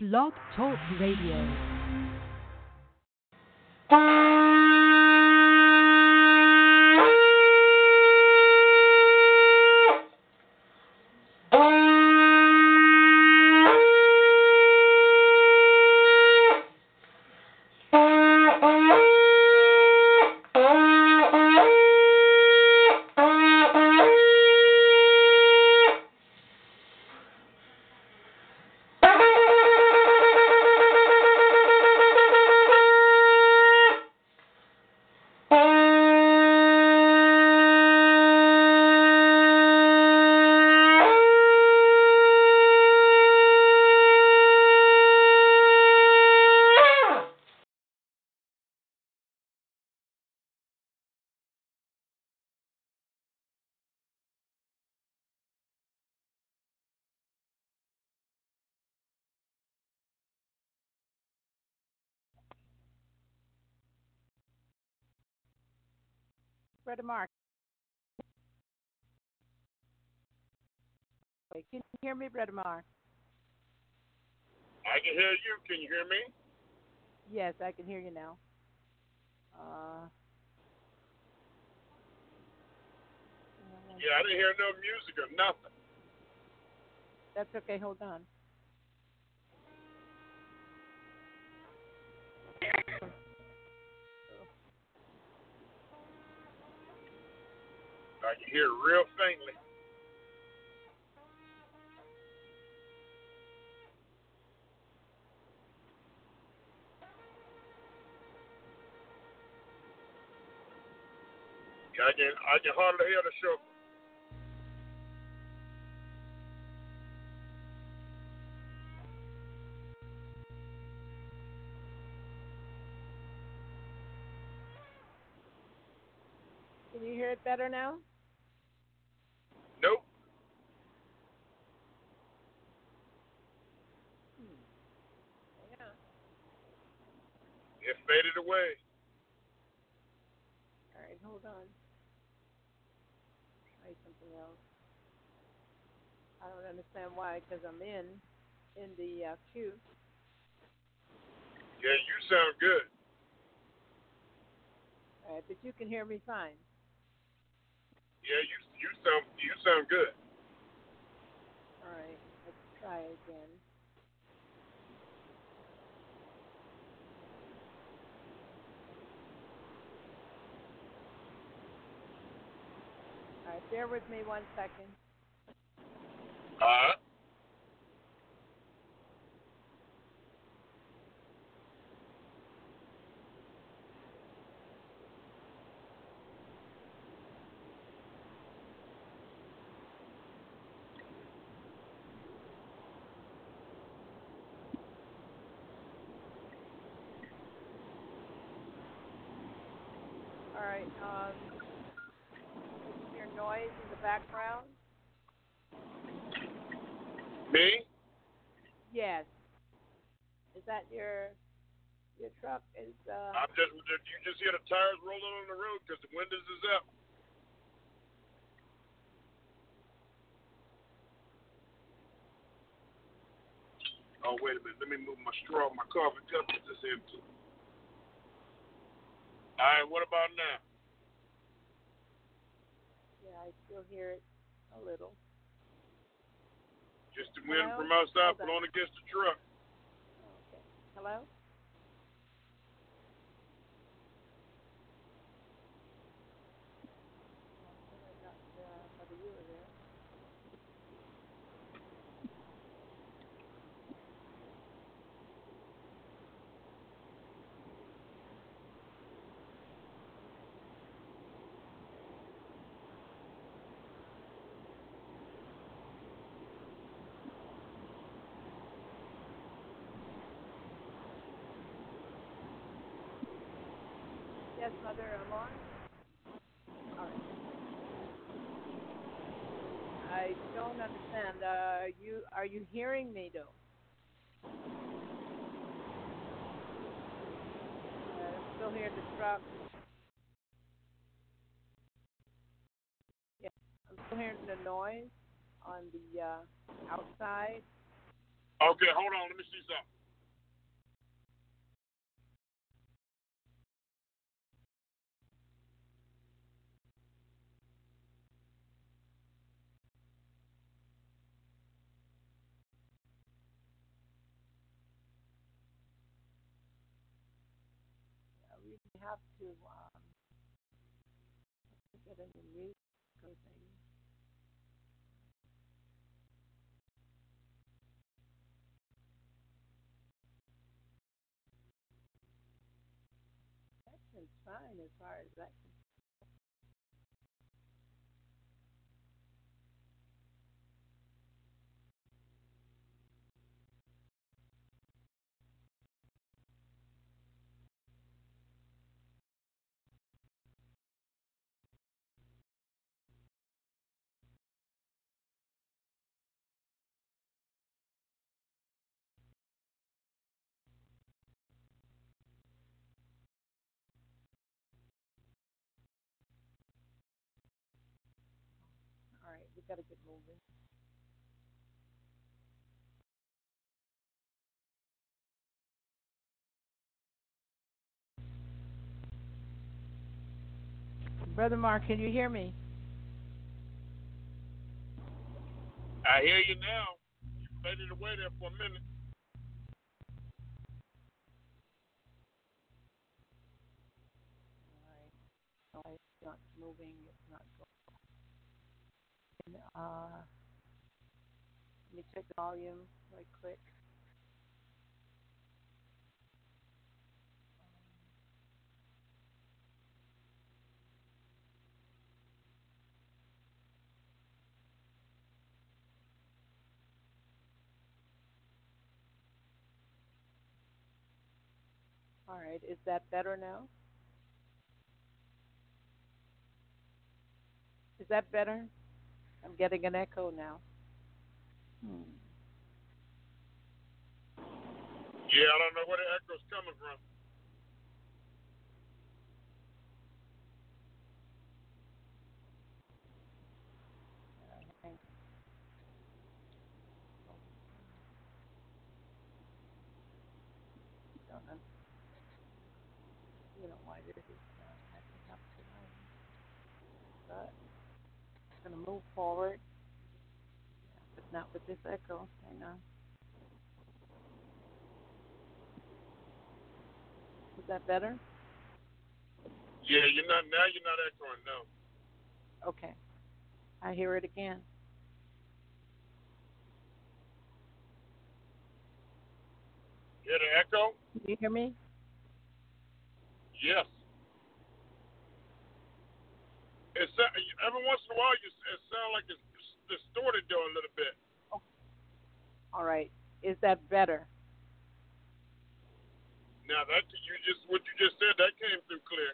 Blog Talk Radio. You hear me, Brother Mark? I can hear you. Can you hear me? Yes, I can hear you now. Uh, Yeah, I didn't hear no music or nothing. that's okay. Hold on. I can hear it real faintly. I can I can hardly hear the show. Can you hear it better now? Nope. Hmm. Yeah. It faded away. All right, hold on. Something else. I don't understand why, because I'm in in the uh, queue. Yeah, you sound good. All right, but you can hear me fine. Yeah, you you sound you sound good. All right, let's try again. All right, bear with me one second. Uh All right, um, noise in the background? me? Yes. Is that your your truck? Is uh? I'm just you just hear the tires rolling on the road because the windows is up. Oh wait a minute, let me move my straw. My coffee cup is just empty. All right, what about now? I still hear it a little. Just the wind Hello? from outside Hold on. against the truck. Okay. Hello. I got, uh, Mother Eula there. Yes, Mother, I'm on. All right. I don't understand. Uh, you are you hearing me though? Uh, still hear the truck. Yeah, I'm still hearing the noise on the uh, outside. Okay, hold on. Let me see something. Yeah, we have to um, get a new music code maybe. That's fine as far as that. Got to get moving. Brother Mark, can you hear me? I hear you now. You faded away there for a minute. All right. No, it's not moving. It's not going. And, uh, let me check the volume right quick. All right, is that better now? Is that better? I'm getting an echo now. Hmm. Yeah, I don't know where the echo's coming from. Okay. Don't know. You know why this is uh, acting up tonight. But it's gonna move forward. Yeah, but not with this echo. Hang on. Is that better? Yeah, you're not now. You're not echoing. No. Okay. I hear it again. Hear the echo? Can you hear me? Yes. It's every once in a while you it sounds like it's distorted though a little bit. All right. Is that better? Now that you just what you just said that came through clear.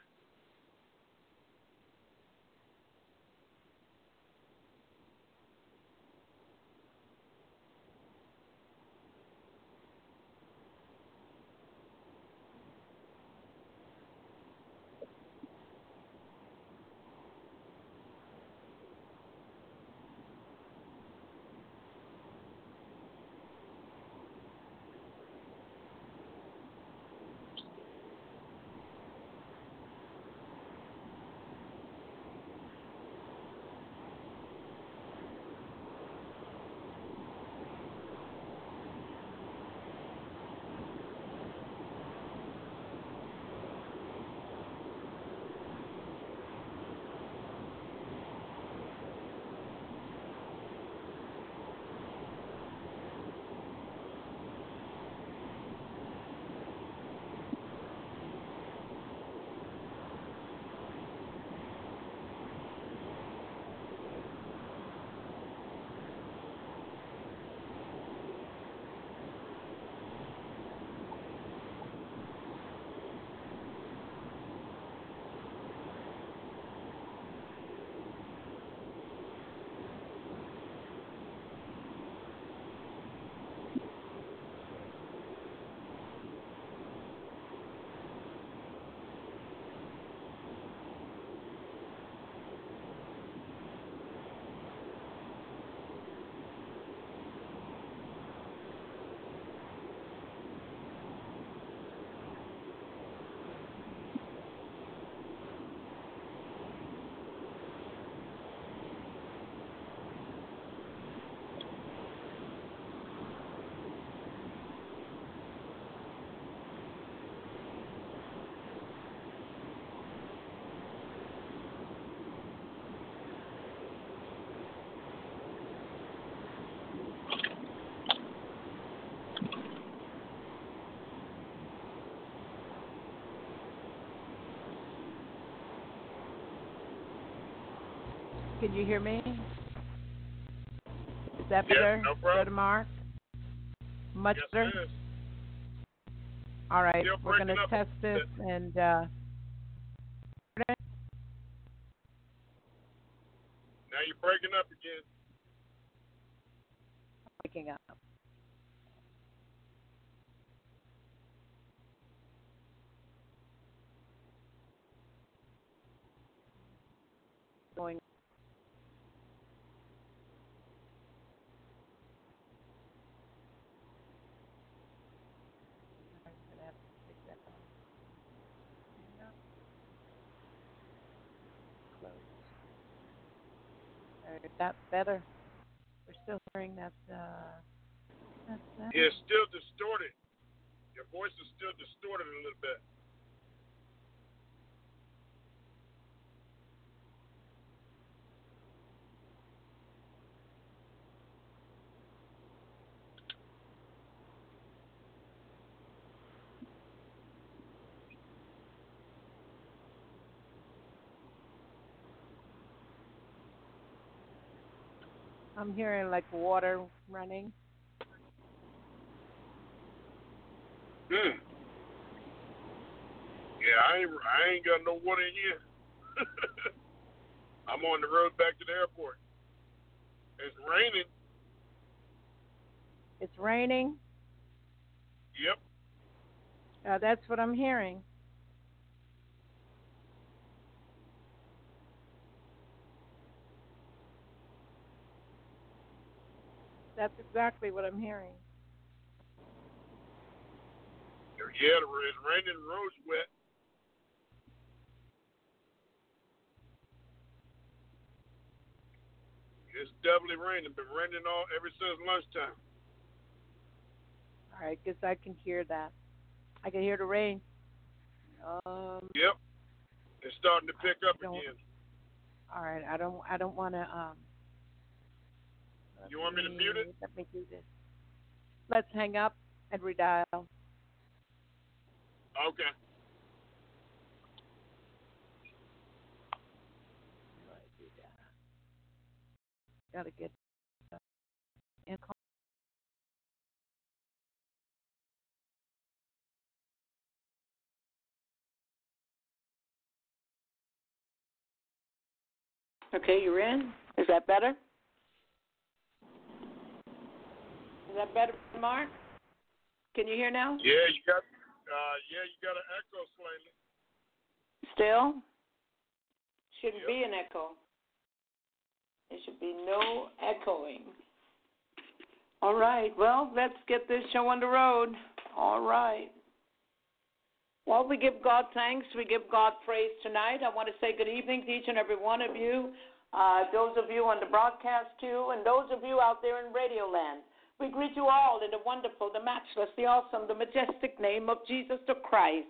Can you hear me? Is that Yes, better, no problem. Brother Mark? Much Yes, is. All right, Still we're going to test this and uh, Now you're breaking up again. waking up. Going. I'm gonna have to take that off. No. Close. All right, that's better. We're still hearing that. Uh, that. Yeah, it's still distorted. Your voice is still distorted a little bit. I'm hearing like water running. Hmm. Yeah, I ain't I ain't got no water in here. I'm on the road back to the airport. It's raining. It's raining. Yep. Uh, that's what I'm hearing. That's exactly what I'm hearing. Yeah, it's raining. Road's wet. It's doubly raining. Been raining all ever since lunchtime. All right, guess I can hear that. I can hear the rain. Um. Yep. It's starting to pick up again. All right. I don't. I don't want to. Um. Let You want me to mute it? Let me do this. Let's hang up and redial. Okay. How do do that? Gotta get. In call. Okay, you're in. Is that better? Is that better, Mark? Can you hear now? Yeah, you got. Uh, yeah, you got an echo slightly. Still? Shouldn't Yep. be an echo. There should be no echoing. All right. Well, let's get this show on the road. All right. Well, we give God thanks. We give God praise tonight. I want to say good evening to each and every one of you. Uh, those of you on the broadcast too, and those of you out there in Radio Land. We greet you all in the wonderful, the matchless, the awesome, the majestic name of Jesus the Christ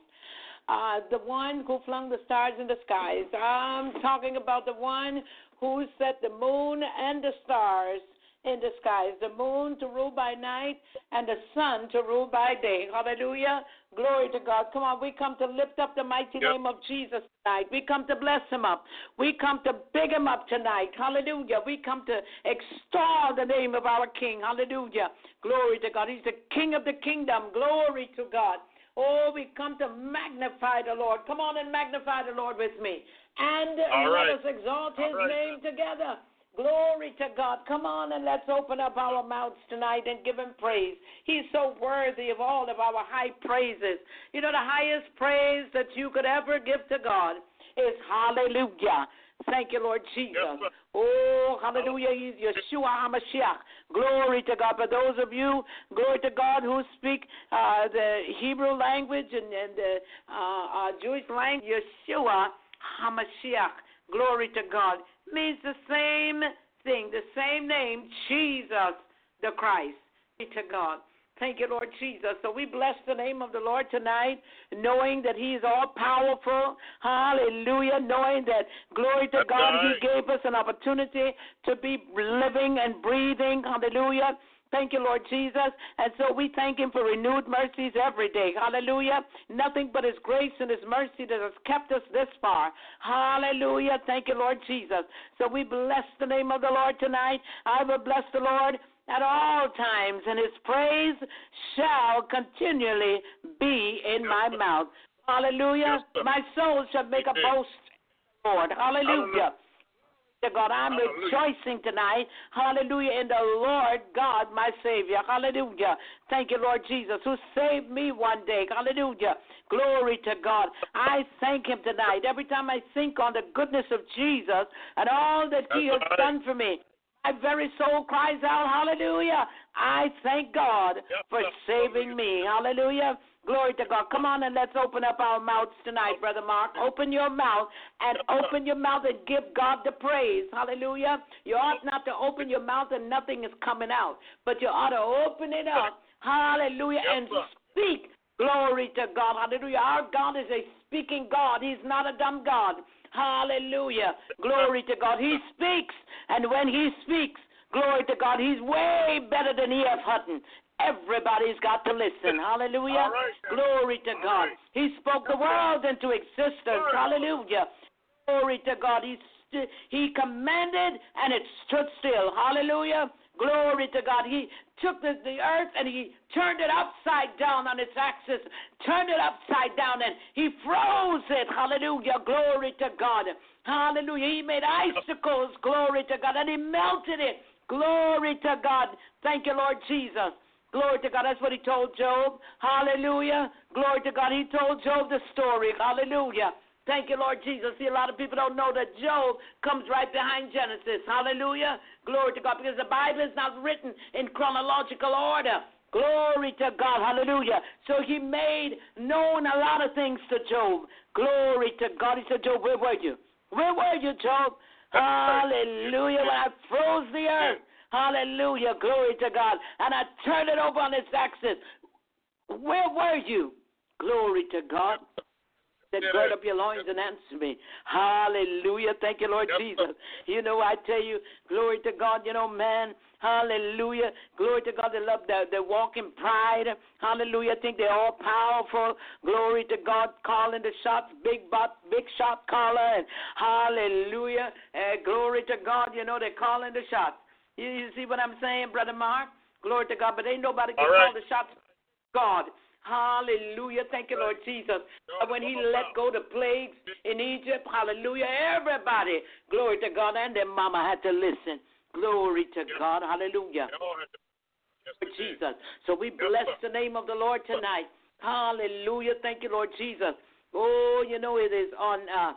uh, the one who flung the stars in the skies. I'm talking about the one who set the moon and the stars in the skies, the moon to rule by night and the sun to rule by day. Hallelujah. Glory to God. Come on, we come to lift up the mighty Yep. name of Jesus tonight. We come to bless him up. We come to big him up tonight. Hallelujah. We come to extol the name of our King. Hallelujah. Glory to God. He's the King of the kingdom. Glory to God. Oh, we come to magnify the Lord. Come on and magnify the Lord with me. And All let right. us exalt his right. name together. Glory to God. Come on and let's open up our mouths tonight and give him praise. He's so worthy of all of our high praises. You know, the highest praise that you could ever give to God is hallelujah. Thank you, Lord Jesus. Yes. Oh, hallelujah. He's Yeshua HaMashiach. Glory to God. For those of you, glory to God, who speak uh, the Hebrew language and, and the uh, uh, Jewish language, Yeshua HaMashiach. Glory to God. Means the same thing, the same name, Jesus the Christ. Glory to God. Thank you, Lord Jesus. So we bless the name of the Lord tonight, knowing that He is all powerful. Hallelujah. Knowing that, glory to God. He gave us an opportunity to be living and breathing. Hallelujah. Thank you, Lord Jesus. And so we thank Him for renewed mercies every day. Hallelujah. Nothing but His grace and His mercy that has kept us this far. Hallelujah. Thank you, Lord Jesus. So we bless the name of the Lord tonight. I will bless the Lord at all times, and his praise shall continually be in my mouth. Hallelujah. Yes, my soul shall make a boast, Lord. Hallelujah. Hallelujah. God, I'm Hallelujah. rejoicing tonight. Hallelujah. In the Lord God, my Savior. Hallelujah. Thank you, Lord Jesus, who saved me one day. Hallelujah. Glory to God. I thank Him tonight. Every time I think on the goodness of Jesus and all that He has done for me, my very soul cries out, Hallelujah. I thank God for saving me. Hallelujah. Glory to God. Come on and let's open up our mouths tonight, Brother Mark. Open your mouth and open your mouth and give God the praise. Hallelujah. You ought not to open your mouth and nothing is coming out, but you ought to open it up. Hallelujah. And speak. Glory to God. Hallelujah. Our God is a speaking God, He's not a dumb God. Hallelujah. Glory to God. He speaks, and when He speaks, glory to God, He's way better than E.F. Hutton. Everybody's got to listen. Hallelujah. Right, Glory to God. Right. He spoke the world into existence. Hallelujah. Glory to God. He, st- he commanded and it stood still. Hallelujah. Glory to God. He took the, the earth and he turned it upside down on its axis, turned it upside down, and he froze it. Hallelujah. Glory to God. Hallelujah. He made icicles. Glory to God. And he melted it. Glory to God. Thank you, Lord Jesus. Glory to God. That's what he told Job. Hallelujah. Glory to God. He told Job the story. Hallelujah. Thank you, Lord Jesus. See, a lot of people don't know that Job comes right behind Genesis. Hallelujah. Glory to God. Because the Bible is not written in chronological order. Glory to God. Hallelujah. So he made known a lot of things to Job. Glory to God. He said, Job, where were you? Where were you, Job? Hallelujah. When I froze the earth. Hallelujah. Glory to God. And I turned it over on its axis. Where were you? Glory to God. Said, gird up your loins and answer me. Hallelujah. Thank you, Lord Jesus. You know, I tell you, glory to God, you know, man. Hallelujah. Glory to God. They love that. They walk in pride. Hallelujah. Think they're all powerful. Glory to God. Calling the shots. Big butt, big shot caller. And hallelujah. Glory to God. You know, they're calling the shots. You, you see what I'm saying, Brother Mark? Glory to God. But ain't nobody can right. call the shots. God. Hallelujah. Thank you, Lord Jesus. When he let go the plagues in Egypt, hallelujah, everybody, glory to God, and their mama had to listen. Glory to God. Hallelujah. Jesus. So we bless the name of the Lord tonight. Hallelujah. Thank you, Lord Jesus. Oh, you know, it is on uh,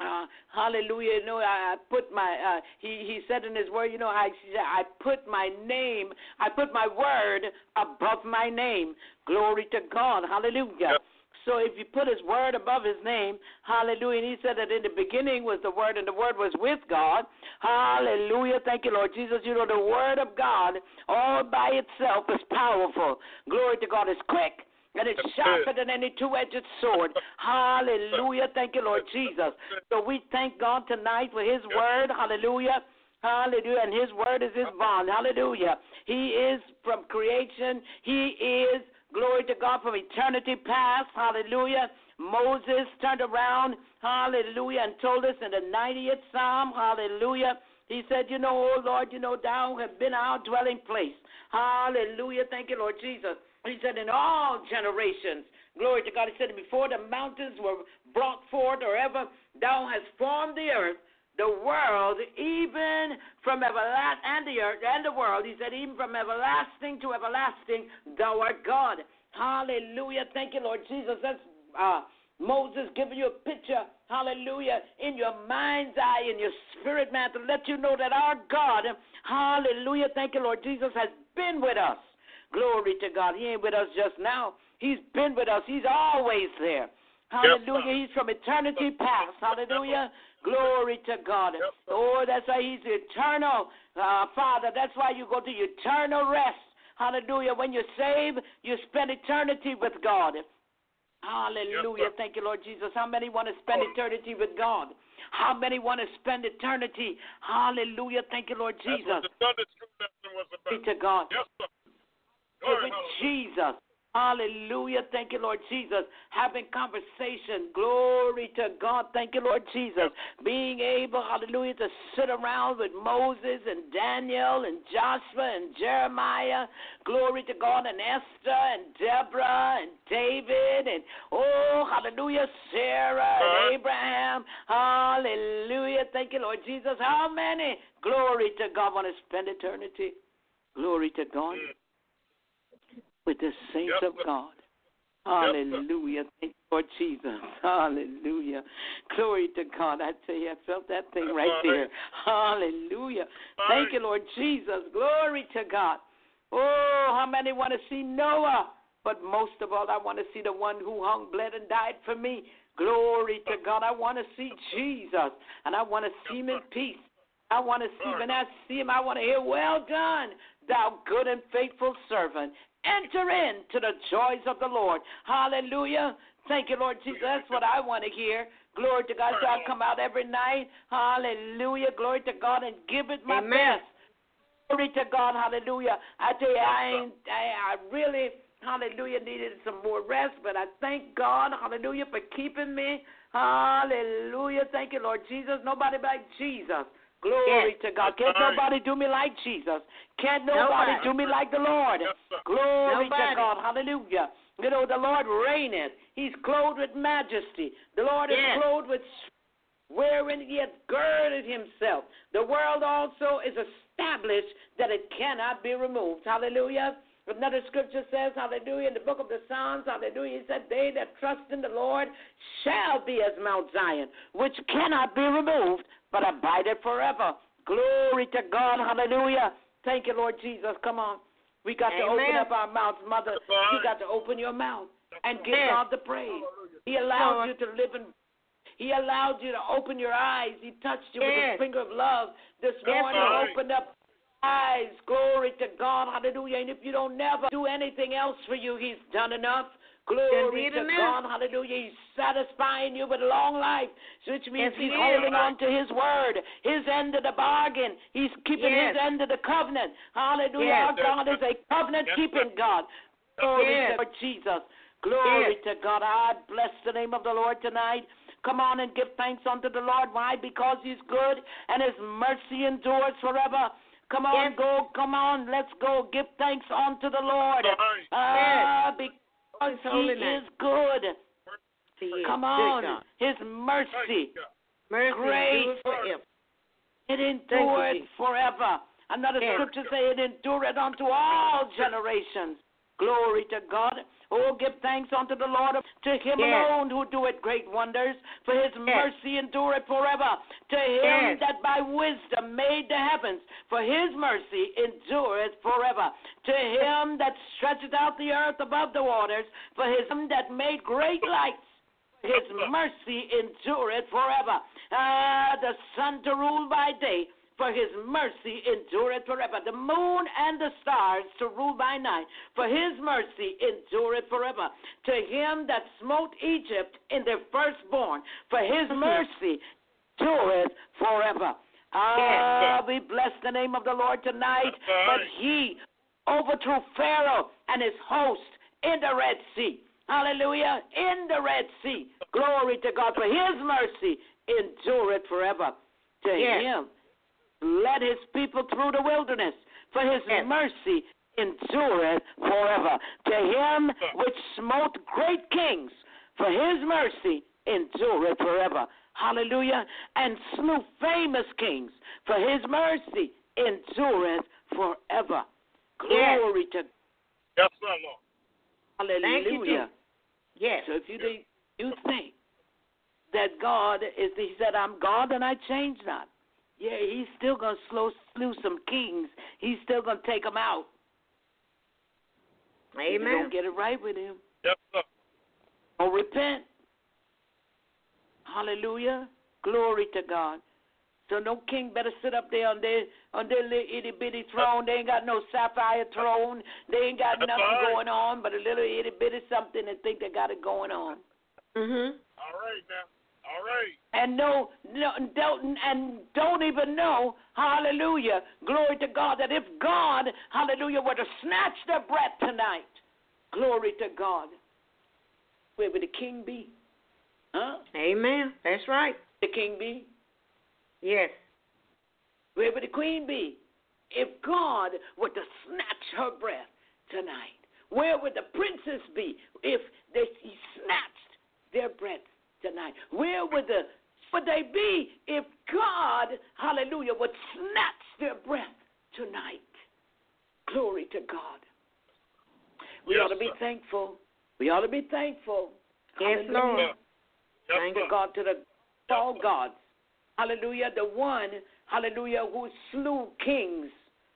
uh, hallelujah. You know, I, I put my, uh, he, he said in his word, you know, I, I put my name, I put my word above my name. Glory to God. Hallelujah. Yep. So if you put his word above his name, hallelujah. And he said that in the beginning was the word, and the word was with God. Hallelujah. Thank you, Lord Jesus. You know, the word of God all by itself is powerful. Glory to God. It's quick and it's sharper than any two edged sword. Hallelujah. Thank you, Lord Jesus. So we thank God tonight for his word. Hallelujah. Hallelujah. And his word is his bond. Hallelujah. He is from creation. He is, glory to God, from eternity past. Hallelujah. Moses turned around, hallelujah, and told us in the 90th Psalm, hallelujah. He said, You know, oh Lord, you know, thou have been our dwelling place. Hallelujah. Thank you, Lord Jesus. He said, In all generations, glory to God. He said, Before the mountains were brought forth, or ever thou hast formed the earth, the world, even from everlasting, and the earth, and the world, he said, even from everlasting to everlasting, thou art God. Hallelujah. Thank you, Lord Jesus. That's uh, Moses giving you a picture, hallelujah, in your mind's eye, in your spirit, man, to let you know that our God, hallelujah, thank you, Lord Jesus, has been with us. Glory to God. He ain't with us just now. He's been with us. He's always there. Hallelujah. He's from eternity past. Hallelujah. Glory to God. Oh, that's why He's eternal, uh, Father. That's why you go to eternal rest. Hallelujah. When you're saved, you spend eternity with God. Hallelujah. Thank you, Lord Jesus. How many want to spend eternity with God? How many want to spend eternity? Hallelujah. Thank you, Lord Jesus. That's what the Sunday school intercession was about. to God. Yes, sir. With Jesus. Hallelujah. Thank you, Lord Jesus. Having conversation. Glory to God. Thank you, Lord Jesus. Being able, hallelujah, to sit around with Moses and Daniel and Joshua and Jeremiah. Glory to God and Esther and Deborah and David and, oh, hallelujah, Sarah and Abraham. Hallelujah. Thank you, Lord Jesus. How many? Glory to God. Want to spend eternity. Glory to God. Hmm. With the saints yes, of God. Hallelujah. Thank you, Lord Jesus. Hallelujah. Glory to God. I tell you, I felt that thing right there. Hallelujah. Thank you, Lord Jesus. Glory to God. Oh, how many want to see Noah? But most of all, I want to see the one who hung, bled, and died for me. Glory to God. I want to see Jesus, and I want to see him in peace. I want to see him, and I see him. I want to hear, Well done, thou good and faithful servant. Enter into the joys of the Lord. Hallelujah. Thank you, Lord Jesus. That's what I want to hear. Glory to God. So I come out every night. Hallelujah. Glory to God and give it my Amen. best. Glory to God. Hallelujah. I tell you, I ain't, I, I really, hallelujah, needed some more rest, but I thank God, hallelujah, for keeping me. Hallelujah. Thank you, Lord Jesus. Nobody like Jesus. Glory yes. to God. Can't nobody do me like Jesus. Can't nobody, nobody. do me like the Lord. Yes, Glory nobody. to God. Hallelujah. You know, the Lord reigneth. He's clothed with majesty. The Lord yes. is clothed with wherein he hath girded himself. The world also is established that it cannot be removed. Hallelujah. Another scripture says, hallelujah, in the book of the Psalms, hallelujah, he said, They that trust in the Lord shall be as Mount Zion, which cannot be removed, but abideth forever. Glory to God, hallelujah. Thank you, Lord Jesus. Come on. We got Amen. to open up our mouths, Mother. You got to open your mouth and give Yes. God the praise. He allowed you to live in. He allowed you to open your eyes. He touched you with Yes. his finger of love this Yes, morning. Lord. Opened up eyes. Glory to God. Hallelujah. And if you don't never do anything else for you, He's done enough. Glory to. God. Hallelujah. He's satisfying you with long life, which means Yes, He's is. holding on to His word, His end of the bargain. He's keeping Yes. His end of the covenant. Hallelujah. Yes. Our God is a covenant keeping God. Glory to Jesus. Glory to God. I bless the name of the Lord tonight. Come on and give thanks unto the Lord. Why? Because He's good and His mercy endures forever. Come on, go. Come on, let's go. Give thanks unto the Lord. Right. Ah, His holy He name. is good. Come on. His mercy. Mercy Great. endures forever. it you, endureth forever. Another Yes. scripture say it endureth unto all generations. Glory to God. Oh, give thanks unto the Lord, to him Yes. alone who doeth great wonders, for his mercy endureth forever. To him Yes. that by wisdom made the heavens, for his mercy endureth forever. To him that stretcheth out the earth above the waters, for him that made great lights, his mercy endureth forever. Ah, the sun to rule by day, for his mercy endureth forever. The moon and the stars to rule by night, for his mercy endureth forever. To him that smote Egypt in their firstborn, for his mercy endureth forever. Ah, we bless the name of the Lord tonight. But he overthrew Pharaoh and his host in the Red Sea. Hallelujah. In the Red Sea. Glory to God. For his mercy endureth forever. To Yes. him led his people through the wilderness. For his Yes. mercy endureth forever. To him which smote great kings. For his mercy endureth forever. Hallelujah. And slew famous kings. For his mercy endureth forever. Yes. Glory to Yes, sir, Lord. Hallelujah. You. Yes. So if you think you think that God is, He said, "I'm God and I change not." Yeah, He's still gonna slow slew some kings. He's still gonna take them out. If you Amen. don't get it right with Him, Yes, sir. or repent. Hallelujah. Glory to God. So no king better sit up there on their on their little itty bitty throne. They ain't got no sapphire throne. They ain't got That's nothing right. going on but a little itty bitty something and think they got it going on. Mhm. All right now. All right. and know, no, don't and don't even know, hallelujah, glory to God, that if God, hallelujah, were to snatch their breath tonight, glory to God, where would the king be? Huh? Amen. That's right. The king be? Yes. Where would the queen be? If God were to snatch her breath tonight, where would the princess be if they he snatched their breath tonight? Where would the would they be if God, hallelujah, would snatch their breath tonight? Glory to God. We Yes, ought to be sir. thankful. We ought to be thankful. Yes, Hallelujah. Lord. Yes, Thank sir. God, to the all gods. Hallelujah. The one, hallelujah, who slew kings.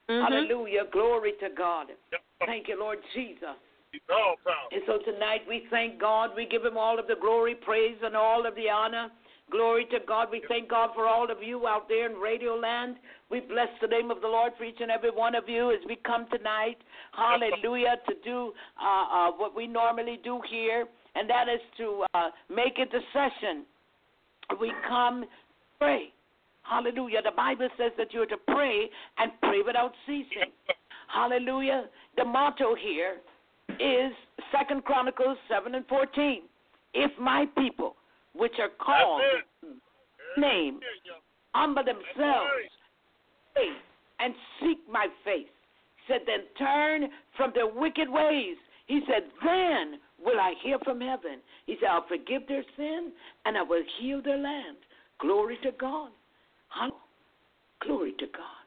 Mhm. Hallelujah. Glory to God. Yes. Thank you, Lord Jesus. And so tonight we thank God. We give him all of the glory, praise, and all of the honor. Glory to God. We thank God for all of you out there in Radio Land. We bless the name of the Lord for each and every one of you as we come tonight. Hallelujah. To do uh, uh, what we normally do here, and that is to uh, make intercession. We come pray. Hallelujah. The Bible says that you're to pray and pray without ceasing. Hallelujah. The motto here is Second Chronicles seven and fourteen. If my people, which are called, name, humble themselves, and seek my face, said then turn from their wicked ways. He said, then will I hear from heaven. He said, I'll forgive their sin and I will heal their land. Glory to God. Hall- Glory to God.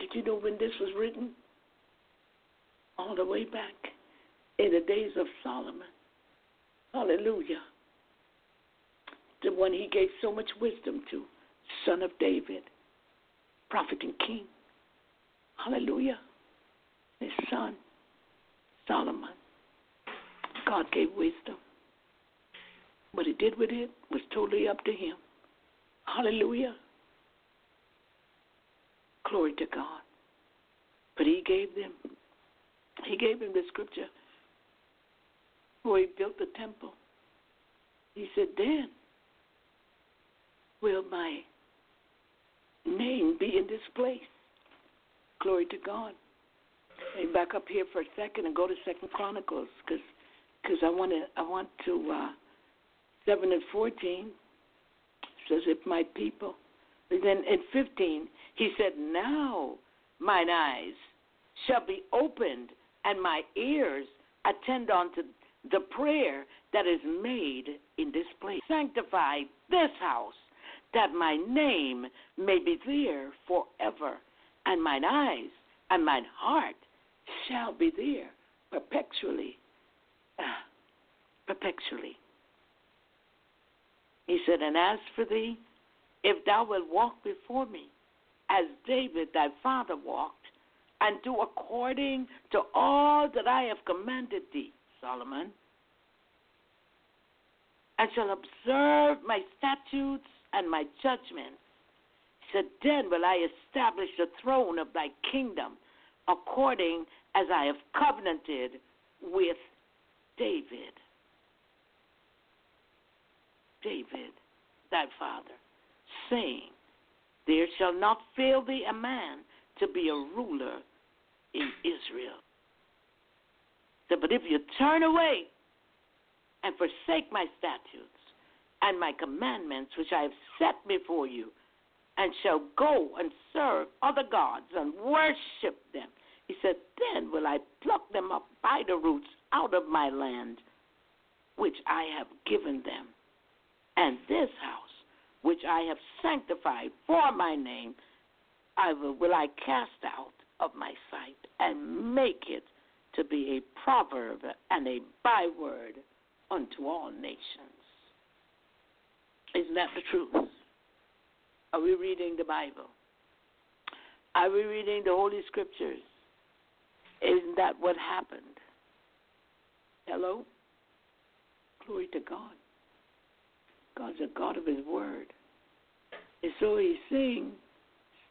Did you know when this was written? All the way back in the days of Solomon. Hallelujah. The one he gave so much wisdom to, son of David, prophet and king. Hallelujah. His son, Solomon. God gave wisdom. What he did with it was totally up to him. Hallelujah. Glory to God. But he gave them, he gave him the scripture where he built the temple. He said, Then will my name be in this place. Glory to God. Hey, back up here for a second and go to Second Chronicles, because because I want to I want to uh, seven and fourteen says if my people. And then in fifteen he said now mine eyes shall be opened and my ears attend unto the prayer that is made in this place. Sanctify this house that my name may be there forever, and mine eyes and mine heart shall be there perpetually. Perpetually. He said, And as for thee, if thou wilt walk before me, as David thy father walked, and do according to all that I have commanded thee, Solomon, and shall observe my statutes and my judgments, he said, Then will I establish the throne of thy kingdom according as I have covenanted with David. David, thy father, saying, There shall not fail thee a man to be a ruler in Israel. So, but if you turn away and forsake my statutes and my commandments which I have set before you, and shall go and serve other gods and worship them, he said, Then will I pluck them up by the roots out of my land, which I have given them. And this house, which I have sanctified for my name, I will, will I cast out of my sight and make it to be a proverb and a byword unto all nations. Isn't that the truth? Are we reading the Bible? Are we reading the Holy Scriptures? Isn't that what happened? Hello? Glory to God. God's a God of His Word. And so He's saying,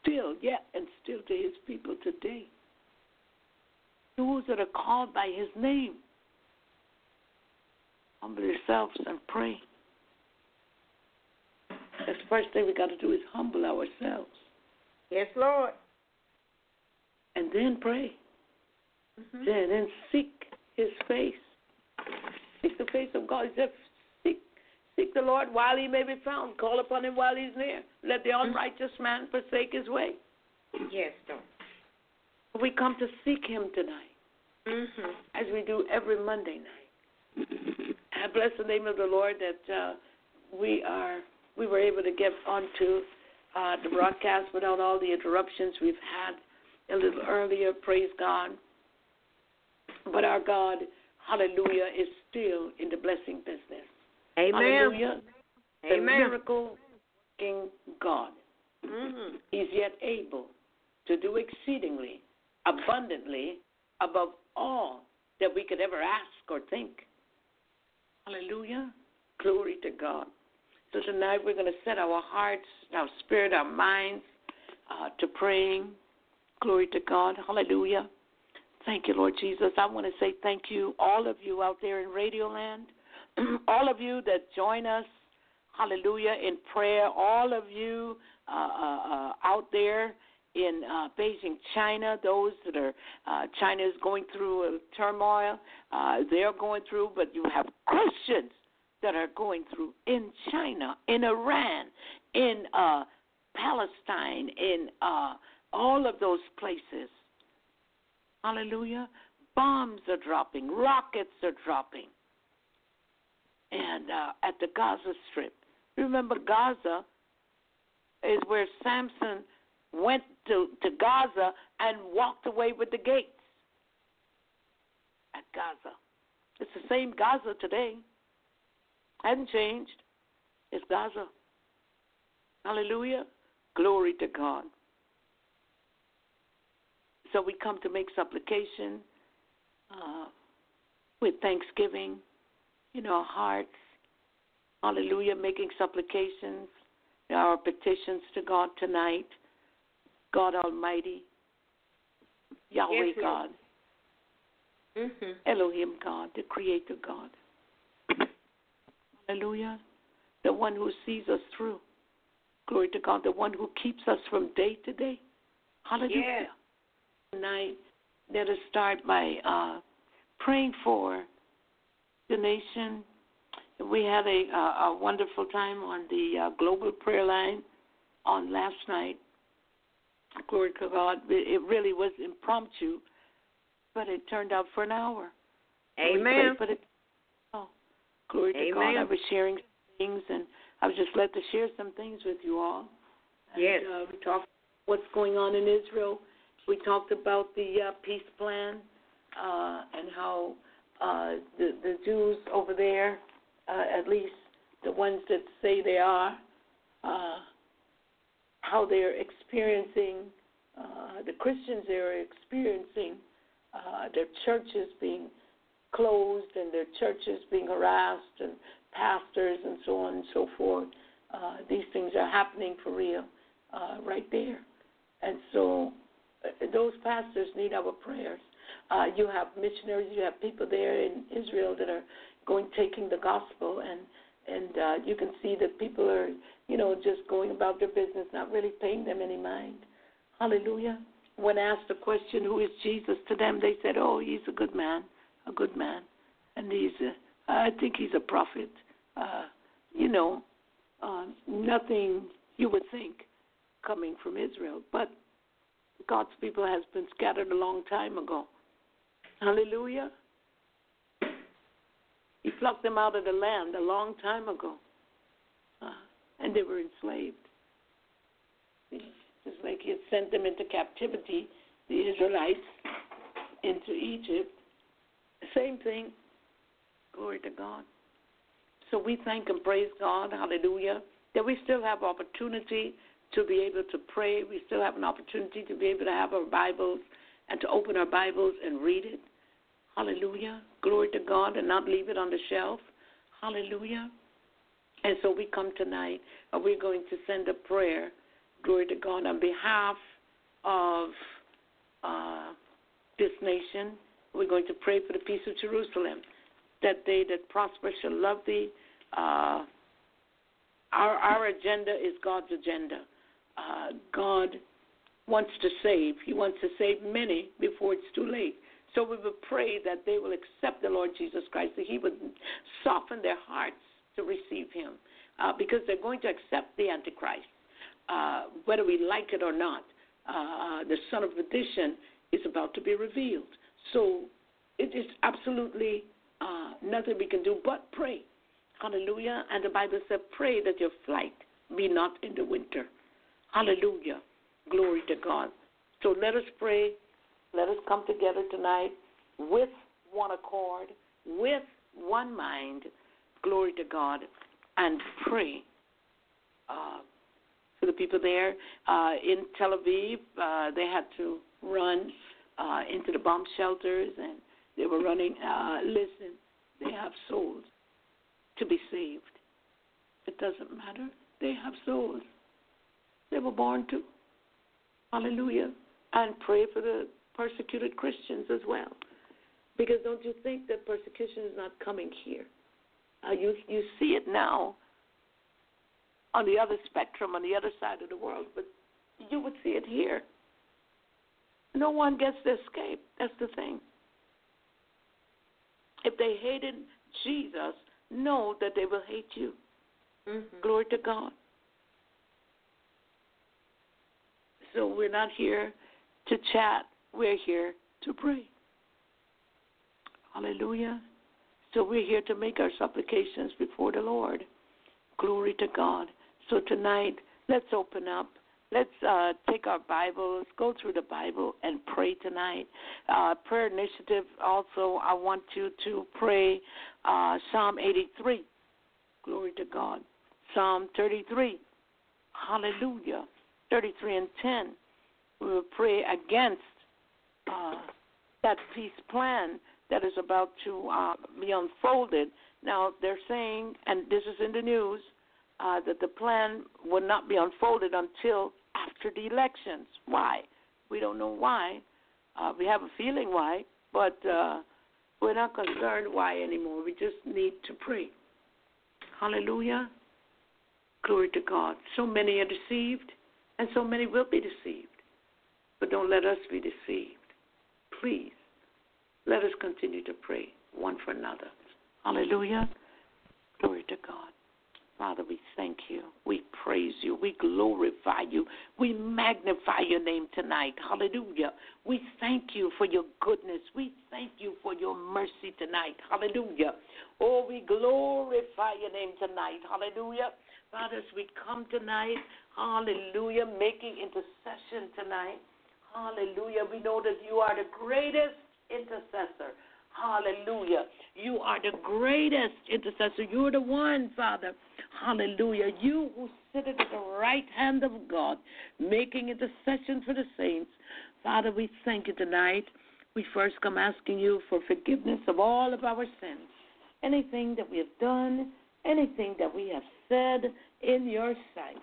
still, yet, and still to His people today, those that are called by His name, humble yourselves and pray That's The first thing we got to do is humble ourselves Yes, Lord. and then pray. Mhm. Then, then seek His face. Seek the face of God. He said, seek, the Lord while He may be found. Call upon Him while He's near. Let the unrighteous man forsake his way. Yes, Lord. We come to seek Him tonight, Mhm. as we do every Monday night. I bless the name of the Lord that uh, we are we were able to get onto uh, the broadcast without all the interruptions we've had a little earlier. Praise God. But our God, Hallelujah, is still in the blessing business. Amen. Hallelujah. The miracle working God. Mhm. He's yet able to do exceedingly, abundantly, above all that we could ever ask or think. Hallelujah. Glory to God. So tonight we're going to set our hearts, our spirit, our minds uh, to praying. Glory to God. Hallelujah. Thank you, Lord Jesus. I want to say thank you, all of you out there in Radio Land, all of you that join us, hallelujah, in prayer, all of you uh, uh, uh, out there in uh, Beijing, China, those that are, uh, China is going through turmoil, uh, they're going through, but you have Christians that are going through in China, in Iran, in Palestine, in all of those places. Hallelujah. Bombs are dropping, rockets are dropping. And uh, at the Gaza Strip. Remember, Gaza is where Samson went to, to Gaza and walked away with the gates at Gaza. It's the same Gaza today. Hasn't changed. It's Gaza. Hallelujah. Glory to God. So we come to make supplication uh, with thanksgiving in our hearts. Hallelujah. Making supplications, our petitions to God tonight. God Almighty, Yahweh Yes, God, Mhm. Elohim God, the Creator God. Hallelujah. The one who sees us through. Glory to God, the one who keeps us from day to day. Hallelujah. Tonight, let us start by uh, praying for the nation. We had a, uh, a wonderful time on the uh, global prayer line on last night. Glory to God. It it really was impromptu, but it turned out for an hour. Amen. for the oh, glory to God. I was sharing things, and I was just led to share some things with you all. And, Yes. Uh, we talked what's going on in Israel. We talked about the uh, peace plan uh, and how uh, the the Jews over there, uh, at least the ones that say they are, uh, how they're experiencing uh, the Christians they're experiencing uh, their churches being closed and their churches being harassed and pastors and so on and so forth. Uh, these things are happening for real uh, right there. And so uh, those pastors need our prayers. Uh, you have missionaries, you have people there in Israel that are going taking the gospel, and and uh, you can see that people are, you know, just going about their business, not really paying them any mind. Hallelujah. When asked the question, "Who is Jesus?" to them, they said, "Oh, he's a good man, a good man, and he's, a, I think he's a prophet." Uh, you know, uh, nothing you would think coming from Israel, but God's people has been scattered a long time ago. Hallelujah. He plucked them out of the land a long time ago, uh, and they were enslaved. Just like he had sent them into captivity, the Israelites into Egypt. Same thing. Glory to God. So we thank and praise God, hallelujah, that we still have opportunity to be able to pray. We still have an opportunity to be able to have our Bibles and to open our Bibles and read it. Hallelujah. Glory to God and not leave it on the shelf. Hallelujah. And so we come tonight and we're going to send a prayer, glory to God, on behalf of uh, this nation. We're going to pray for the peace of Jerusalem, that they that prosper shall love thee. Uh, our our agenda is God's agenda. Uh, God wants to save. He wants to save many before it's too late. So we would pray that they will accept the Lord Jesus Christ, that He would soften their hearts to receive Him, uh, because they're going to accept the Antichrist, uh, whether we like it or not. Uh, the Son of Perdition is about to be revealed. So it is absolutely uh, nothing we can do but pray. Hallelujah. And the Bible said, pray that your flight be not in the winter. Hallelujah. Glory to God. So let us pray. Let us come together tonight with one accord, with one mind. Glory to God. And pray uh, for the people there. Uh, in Tel Aviv, uh, they had to run uh, into the bomb shelters and they were running. Uh, listen, they have souls to be saved. It doesn't matter. They have souls. They were born to. Hallelujah. And pray for the persecuted Christians as well. Because don't you think that persecution is not coming here? Uh, you you see it now on the other spectrum, on the other side of the world, but you would see it here. No one gets to escape. That's the thing. If they hated Jesus, know that they will hate you. Mm-hmm. Glory to God. So we're not here to chat, we're here to pray. Hallelujah. So we're here to make our supplications before the Lord. Glory to God. So tonight, let's open up. Let's uh, take our Bibles, go through the Bible, and pray tonight. Uh, prayer initiative. Also, I want you to pray uh, Psalm 83. Glory to God. Psalm 33. Hallelujah. 33 and 10. We will pray against uh, that peace plan that is about to uh, be unfolded. Now, they're saying, and this is in the news, uh, that the plan will not be unfolded until after the elections. Why? We don't know why. Uh, we have a feeling why, but uh, we're not concerned why anymore. We just need to pray. Hallelujah. Glory to God. So many are deceived, and so many will be deceived. But don't let us be deceived. Please, let us continue to pray one for another. Hallelujah. Glory to God. Father, we thank you. We praise you. We glorify you. We magnify your name tonight. Hallelujah. We thank you for your goodness. We thank you for your mercy tonight. Hallelujah. Oh, we glorify your name tonight. Hallelujah. Father, as we come tonight, hallelujah, making intercession tonight. Hallelujah. We know that you are the greatest intercessor. Hallelujah. You are the greatest intercessor. You're the one, Father. Hallelujah. You who sit at the right hand of God, making intercession for the saints. Father, we thank you tonight. We first come asking you for forgiveness of all of our sins. Anything that we have done, anything that we have said in your sight,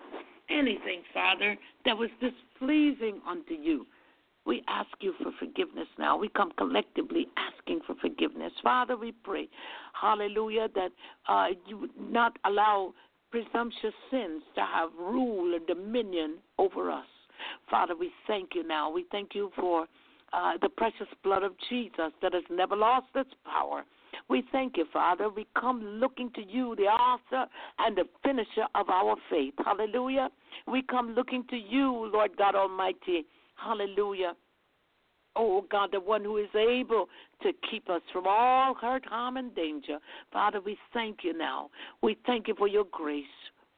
anything, Father, that was displeasing unto you. We ask you for forgiveness now. We come collectively asking for forgiveness. Father, we pray, hallelujah, that uh, you would not allow presumptuous sins to have rule and dominion over us. Father, we thank you now. We thank you for uh, the precious blood of Jesus that has never lost its power. We thank you, Father. We come looking to you, the author and the finisher of our faith. Hallelujah. We come looking to you, Lord God Almighty. Hallelujah. Oh God, the one who is able to keep us from all hurt, harm, and danger. Father, we thank you now. We thank you for your grace.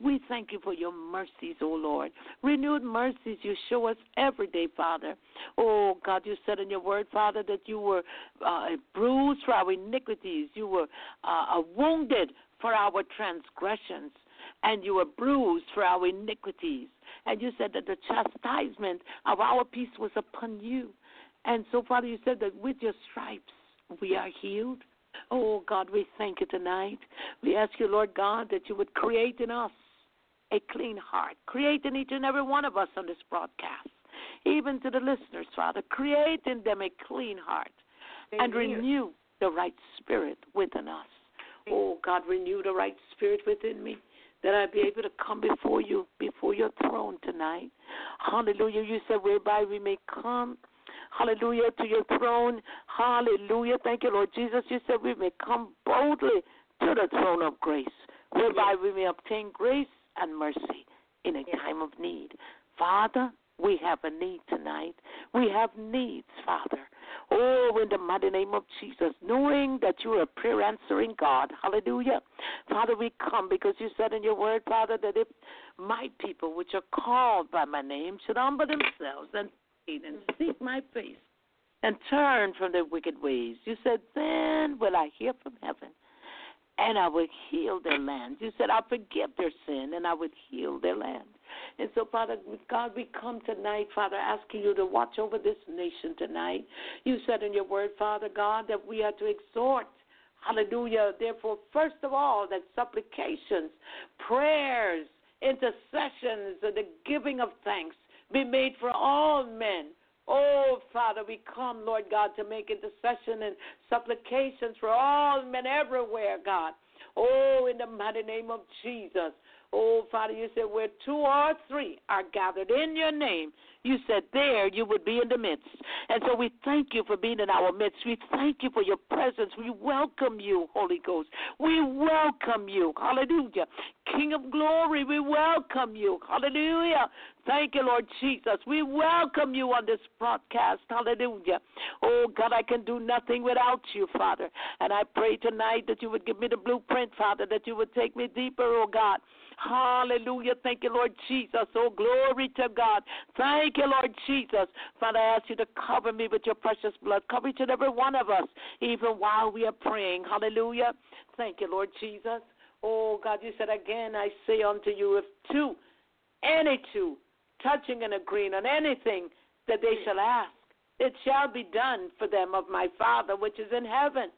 We thank you for your mercies, O Lord. Renewed mercies you show us every day, Father. Oh, God, you said in your word, Father, that you were uh, bruised for our iniquities. You were uh, wounded for our transgressions, and you were bruised for our iniquities. And you said that the chastisement of our peace was upon you. And so, Father, you said that with your stripes we are healed. Oh, God, we thank you tonight. We ask you, Lord God, that you would create in us a clean heart. Create in each and every one of us on this broadcast, even to the listeners, Father. Create in them a clean heart and renew the right spirit within us. Oh, God, renew the right spirit within me. That I be able to come before you, before your throne tonight. Hallelujah. You said whereby we may come. Hallelujah to your throne. Hallelujah. Thank you, Lord Jesus. You said we may come boldly to the throne of grace, whereby we may obtain grace and mercy in a time of need. Father, we have a need tonight. We have needs, Father. Oh, in the mighty name of Jesus, knowing that you are a prayer answering God. Hallelujah. Father, we come because you said in your word, Father, that if my people, which are called by my name, should humble themselves and and seek my face and turn from their wicked ways, you said, then will I hear from heaven and I will heal their land. You said, I'll forgive their sin and I would heal their land. And so, Father God, we come tonight, Father, asking you to watch over this nation tonight. You said in your word, Father God, that we are to exhort. Hallelujah. Therefore, first of all, that supplications, prayers, intercessions, and the giving of thanks be made for all men. Oh, Father, we come, Lord God, to make intercession and supplications for all men everywhere, God. Oh, in the mighty name of Jesus. Oh, Father, you said where two or three are gathered in your name, you said there you would be in the midst. And so we thank you for being in our midst. We thank you for your presence. We welcome you, Holy Ghost. We welcome you. Hallelujah. King of glory, we welcome you. Hallelujah. Thank you, Lord Jesus. We welcome you on this broadcast. Hallelujah. Oh, God, I can do nothing without you, Father. And I pray tonight that you would give me the blueprint, Father, that you would take me deeper, oh God. Hallelujah. Thank you, Lord Jesus. Oh, glory to God. Thank you, Lord Jesus. Father, I ask you to cover me with your precious blood. Cover each and every one of us, even while we are praying. Hallelujah. Thank you, Lord Jesus. Oh, God, you said again, I say unto you, if two, any two, touching and agreeing on anything that they shall ask, it shall be done for them of my Father which is in heaven.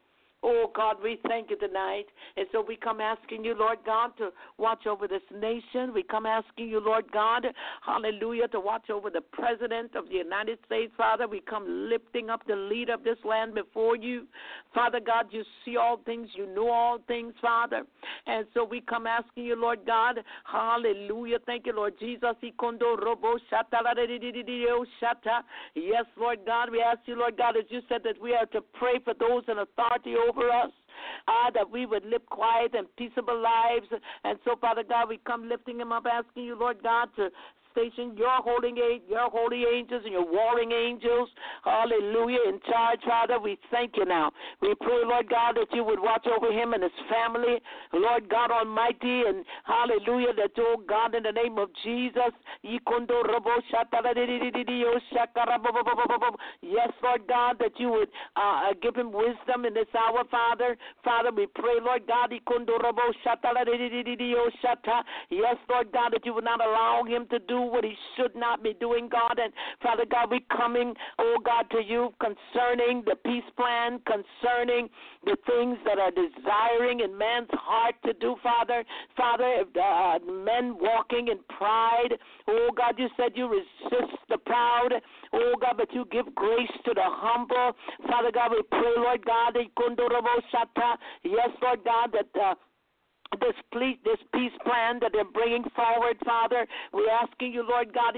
Oh God, we thank you tonight. And so we come asking you, Lord God, to watch over this nation. We come asking you, Lord God, hallelujah, to watch over the President of the United States, Father. We come lifting up the leader of this land before you. Father God, you see all things, you know all things, Father. And so we come asking you, Lord God, hallelujah. Thank you, Lord Jesus. Yes, Lord God, we ask you, Lord God, as you said that we are to pray for those in authority over over us. Ah, that we would live quiet and peaceable lives. And so, Father God, we come lifting him up, asking you, Lord God, to station your holy, your holy angels and your warring angels. Hallelujah. In charge, Father, we thank you now. We pray, Lord God, that you would watch over him and his family. Lord God Almighty, and hallelujah, that, oh God, in the name of Jesus. Yes, Lord God, that you would uh, give him wisdom in this hour, Father. Father, we pray, Lord God, yes, Lord God, that you would not allow him to do what he should not be doing, God. And Father God, we coming, oh God, to you concerning the peace plan, concerning the things that are desiring in man's heart to do, Father. Father, if uh, men walking in pride, oh God, you said you resist the proud, oh God, but you give grace to the humble. Father God, we pray, Lord God, yes, Lord God, that. Uh, this peace, this peace plan that they're bringing forward, Father. We're asking you, Lord God,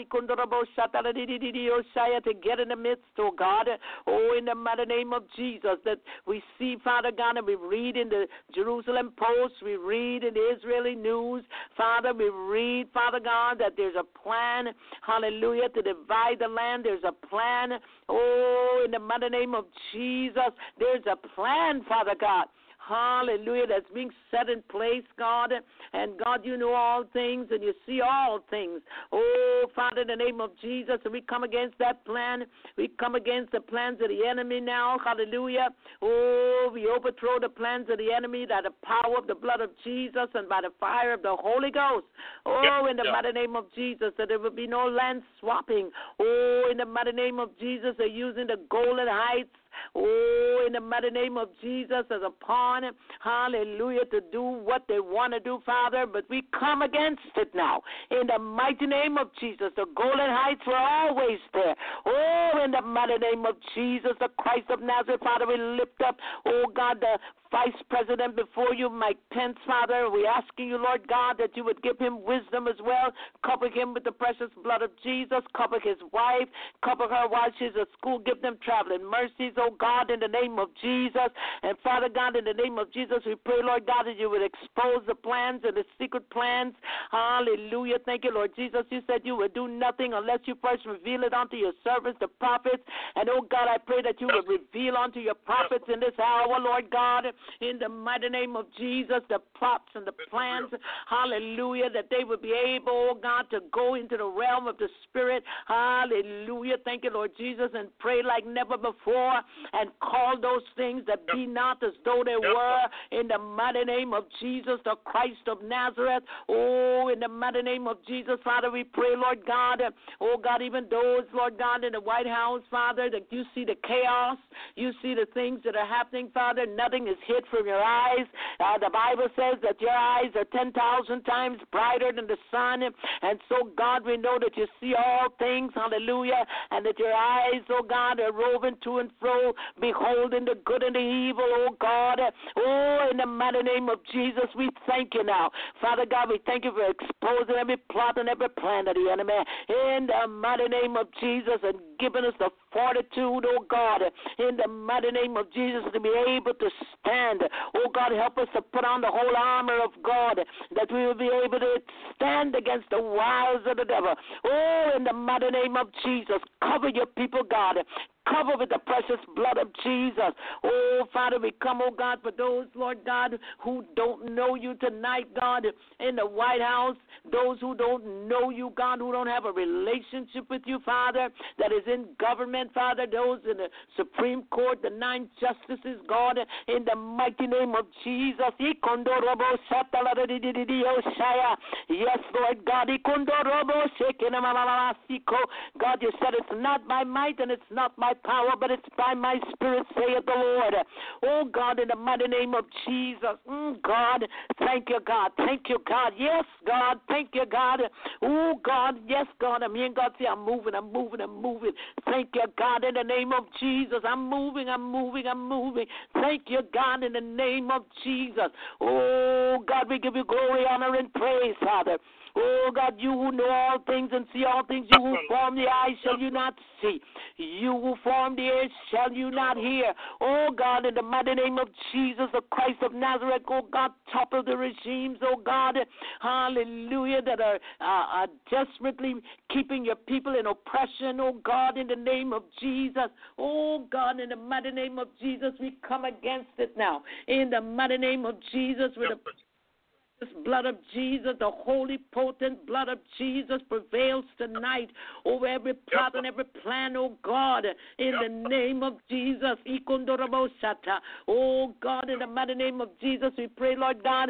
to get in the midst, oh God, oh, in the mighty name of Jesus, that we see, Father God, and we read in the Jerusalem Post, we read in the Israeli News, Father, we read, Father God, that there's a plan, hallelujah, to divide the land. There's a plan, oh, in the mighty name of Jesus, there's a plan, Father God hallelujah, that's being set in place, God. And God, you know all things and you see all things. Oh, Father, in the name of Jesus, and we come against that plan. We come against the plans of the enemy now, hallelujah. Oh, we overthrow the plans of the enemy by the power of the blood of Jesus and by the fire of the Holy Ghost. Oh, in the mighty name of Jesus, that there will be no land swapping. Oh, in the mighty name of Jesus, they're using the Golan Heights Oh, in the mighty name of Jesus, as a pawn, hallelujah, to do what they want to do, Father. But we come against it now. In the mighty name of Jesus, the Golan Heights were always there. Oh, in the mighty name of Jesus, the Christ of Nazareth, Father, we lift up, oh God, the Vice President before you, Mike Pence, Father. We're asking you, Lord God, that you would give him wisdom as well. Cover him with the precious blood of Jesus. Cover his wife. Cover her while she's at school. Give them traveling mercies, oh God, in the name of Jesus. And Father God, in the name of Jesus, we pray, Lord God, that you would expose the plans and the secret plans. Hallelujah. Thank you, Lord Jesus. You said you would do nothing unless you first reveal it unto your servants, the prophets. And oh God, I pray that you would reveal unto your prophets in this hour, Lord God, in the mighty name of Jesus, the plots and the plans. Hallelujah. That they would be able, oh God, to go into the realm of the Spirit. Hallelujah. Thank you, Lord Jesus, and pray like never before and call those things that be not as though they were in the mighty name of Jesus, the Christ of Nazareth. Oh, in the mighty name of Jesus, Father, we pray, Lord God. Oh, God, even those, Lord God, in the White House, Father, that you see the chaos, you see the things that are happening, Father. Nothing is hid from your eyes. Uh, the Bible says that your eyes are 10,000 times brighter than the sun. And so, God, we know that you see all things, hallelujah, and that your eyes, oh God, are roving to and fro, beholding the good and the evil, oh God. Oh, in the mighty name of Jesus, we thank you now. Father God, we thank you for exposing every plot and every plan of the enemy. In the mighty name of Jesus, and giving us the fortitude, oh God, in the mighty name of Jesus, to be able to stand. Oh God, help us to put on the whole armor of God, that we will be able to stand against the wiles of the devil. Oh, in the mighty name of Jesus, cover your people, God. Cover with the precious blood of Jesus. Oh, Father, we come, oh God, for those, Lord God, who don't know you tonight, God, in the White House, those who don't know you, God, who don't have a relationship with you, Father, that is in government, Father, those in the Supreme Court, the nine justices, God, in the mighty name of Jesus. Yes, Lord God. God, you said it's not by might and it's not by power, but it's by my spirit, saith the Lord. Oh God, in the mighty name of Jesus. Mm, God, thank you, God. Thank you, God. Yes, God. Thank you, God. Oh God, yes, God. I'm God. See, I'm moving, I'm moving, I'm moving. Thank you, God, in the name of Jesus. I'm moving, I'm moving, I'm moving. Thank you, God, in the name of Jesus. Oh God, we give you glory, honor, and praise, Father. Oh God, you who know all things and see all things, you who form the eyes shall you not see. You who form the ears shall you not hear. Oh God, in the mighty name of Jesus, the Christ of Nazareth, oh God, topple the regimes, oh God, hallelujah, that are, uh, are desperately keeping your people in oppression, oh God, in the name of Jesus. Oh God, in the mighty name of Jesus, we come against it now. In the mighty name of Jesus, with the this blood of Jesus, the holy, potent blood of Jesus prevails tonight over every plot and every plan, oh God, in the name of Jesus. Oh God, in the mighty name of Jesus, we pray, Lord God,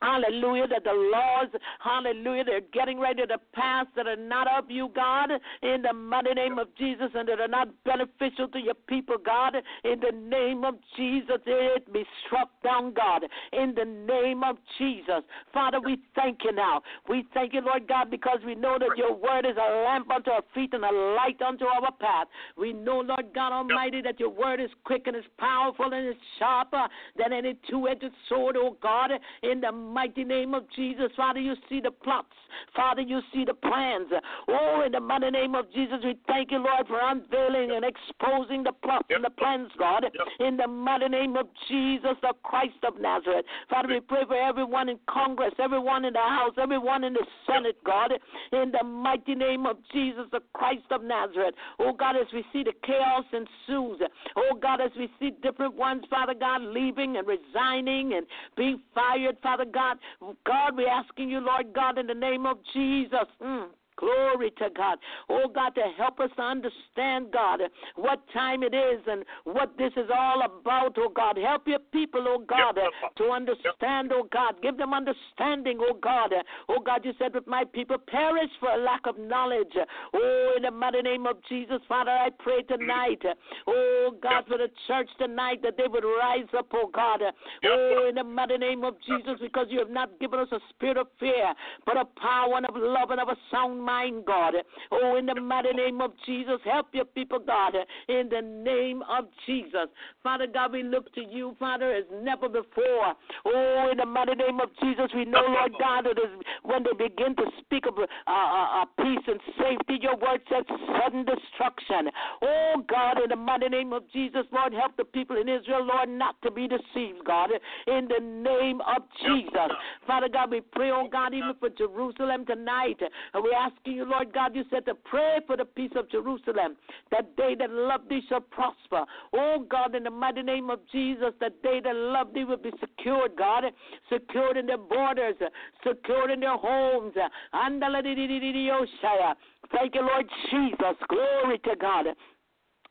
Hallelujah, that the laws, hallelujah, they're getting ready to pass that are not of you, God, in the mighty name of Jesus, and that are not beneficial to your people, God, in the name of Jesus, it be struck down, God, in the name of Jesus. Father, we thank you now. We thank you, Lord God, because we know that your word is a lamp unto our feet and a light unto our path. We know, Lord God Almighty, that your word is quick and is powerful and is sharper than any two edged sword, oh God, in the mighty name of Jesus. Father, you see the plots. Father, you see the plans. Oh, in the mighty name of Jesus, we thank you, Lord, for unveiling and exposing the plots yep. and the plans, God. Yep. In the mighty name of Jesus, the Christ of Nazareth. Father, we pray for everyone in Congress, everyone in the House, everyone in the Senate, God. In the mighty name of Jesus, the Christ of Nazareth. Oh, God, as we see the chaos ensues. Oh, God, as we see different ones, Father God, leaving and resigning and being fired, Father God. God. God, we're asking you, Lord God, in the name of Jesus. Mm. Glory to God. Oh, God, to help us to understand, God, what time it is and what this is all about, oh, God. Help your people, oh, God, yep. to understand, oh, God. Give them understanding, oh, God. Oh, God, you said, that my people perish for a lack of knowledge. Oh, in the mighty name of Jesus, Father, I pray tonight, oh, God, for the church tonight that they would rise up, oh, God. Oh, in the mighty name of Jesus, because you have not given us a spirit of fear, but a power and of love and of a sound mind, God. Oh, in the mighty name of Jesus, help your people, God, in the name of Jesus. Father God, we look to you, Father, as never before. Oh, in the mighty name of Jesus, we know, Lord God, that is when they begin to speak of uh, uh, uh, peace and safety, your word says sudden destruction. Oh, God, in the mighty name of Jesus, Lord, help the people in Israel, Lord, not to be deceived, God, in the name of Jesus. Father God, we pray, oh God, even for Jerusalem tonight. And we asking you, Lord God, you said to pray for the peace of Jerusalem, that they that love thee shall prosper. Oh God, in the mighty name of Jesus, that they that love thee will be secured, God, secured in their borders, secured in their homes. Thank you, Lord Jesus. Glory to God.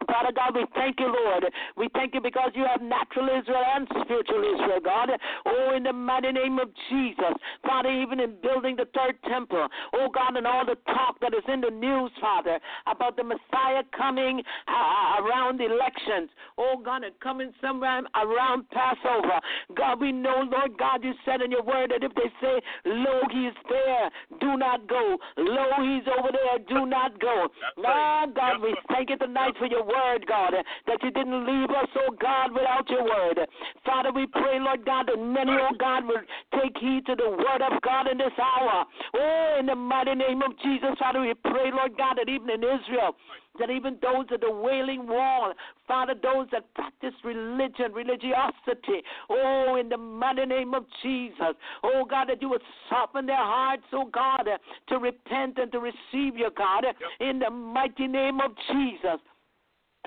Father God, we thank you, Lord. We thank you because you have natural Israel and spiritual Israel, God. Oh, in the mighty name of Jesus. Father, even in building the third temple, oh God, and all the talk that is in the news, Father, about the Messiah coming uh, uh around elections. Oh God, and coming somewhere around Passover. God, we know, Lord God, you said in your word that if they say, Lo, he is there, do not go. Lo, he's over there, do not go. Lord God, we thank you tonight for your word, God, that you didn't leave us, oh God, without your word. Father, we pray, Lord God, that many, oh God, will take heed to the word of God in this hour. Oh, in the mighty name of Jesus, Father, we pray, Lord God, that even in Israel, that even those at the wailing wall, Father, those that practice religion, religiosity, oh, in the mighty name of Jesus, oh God, that you would soften their hearts, oh God, to repent and to receive your God, in the mighty name of Jesus.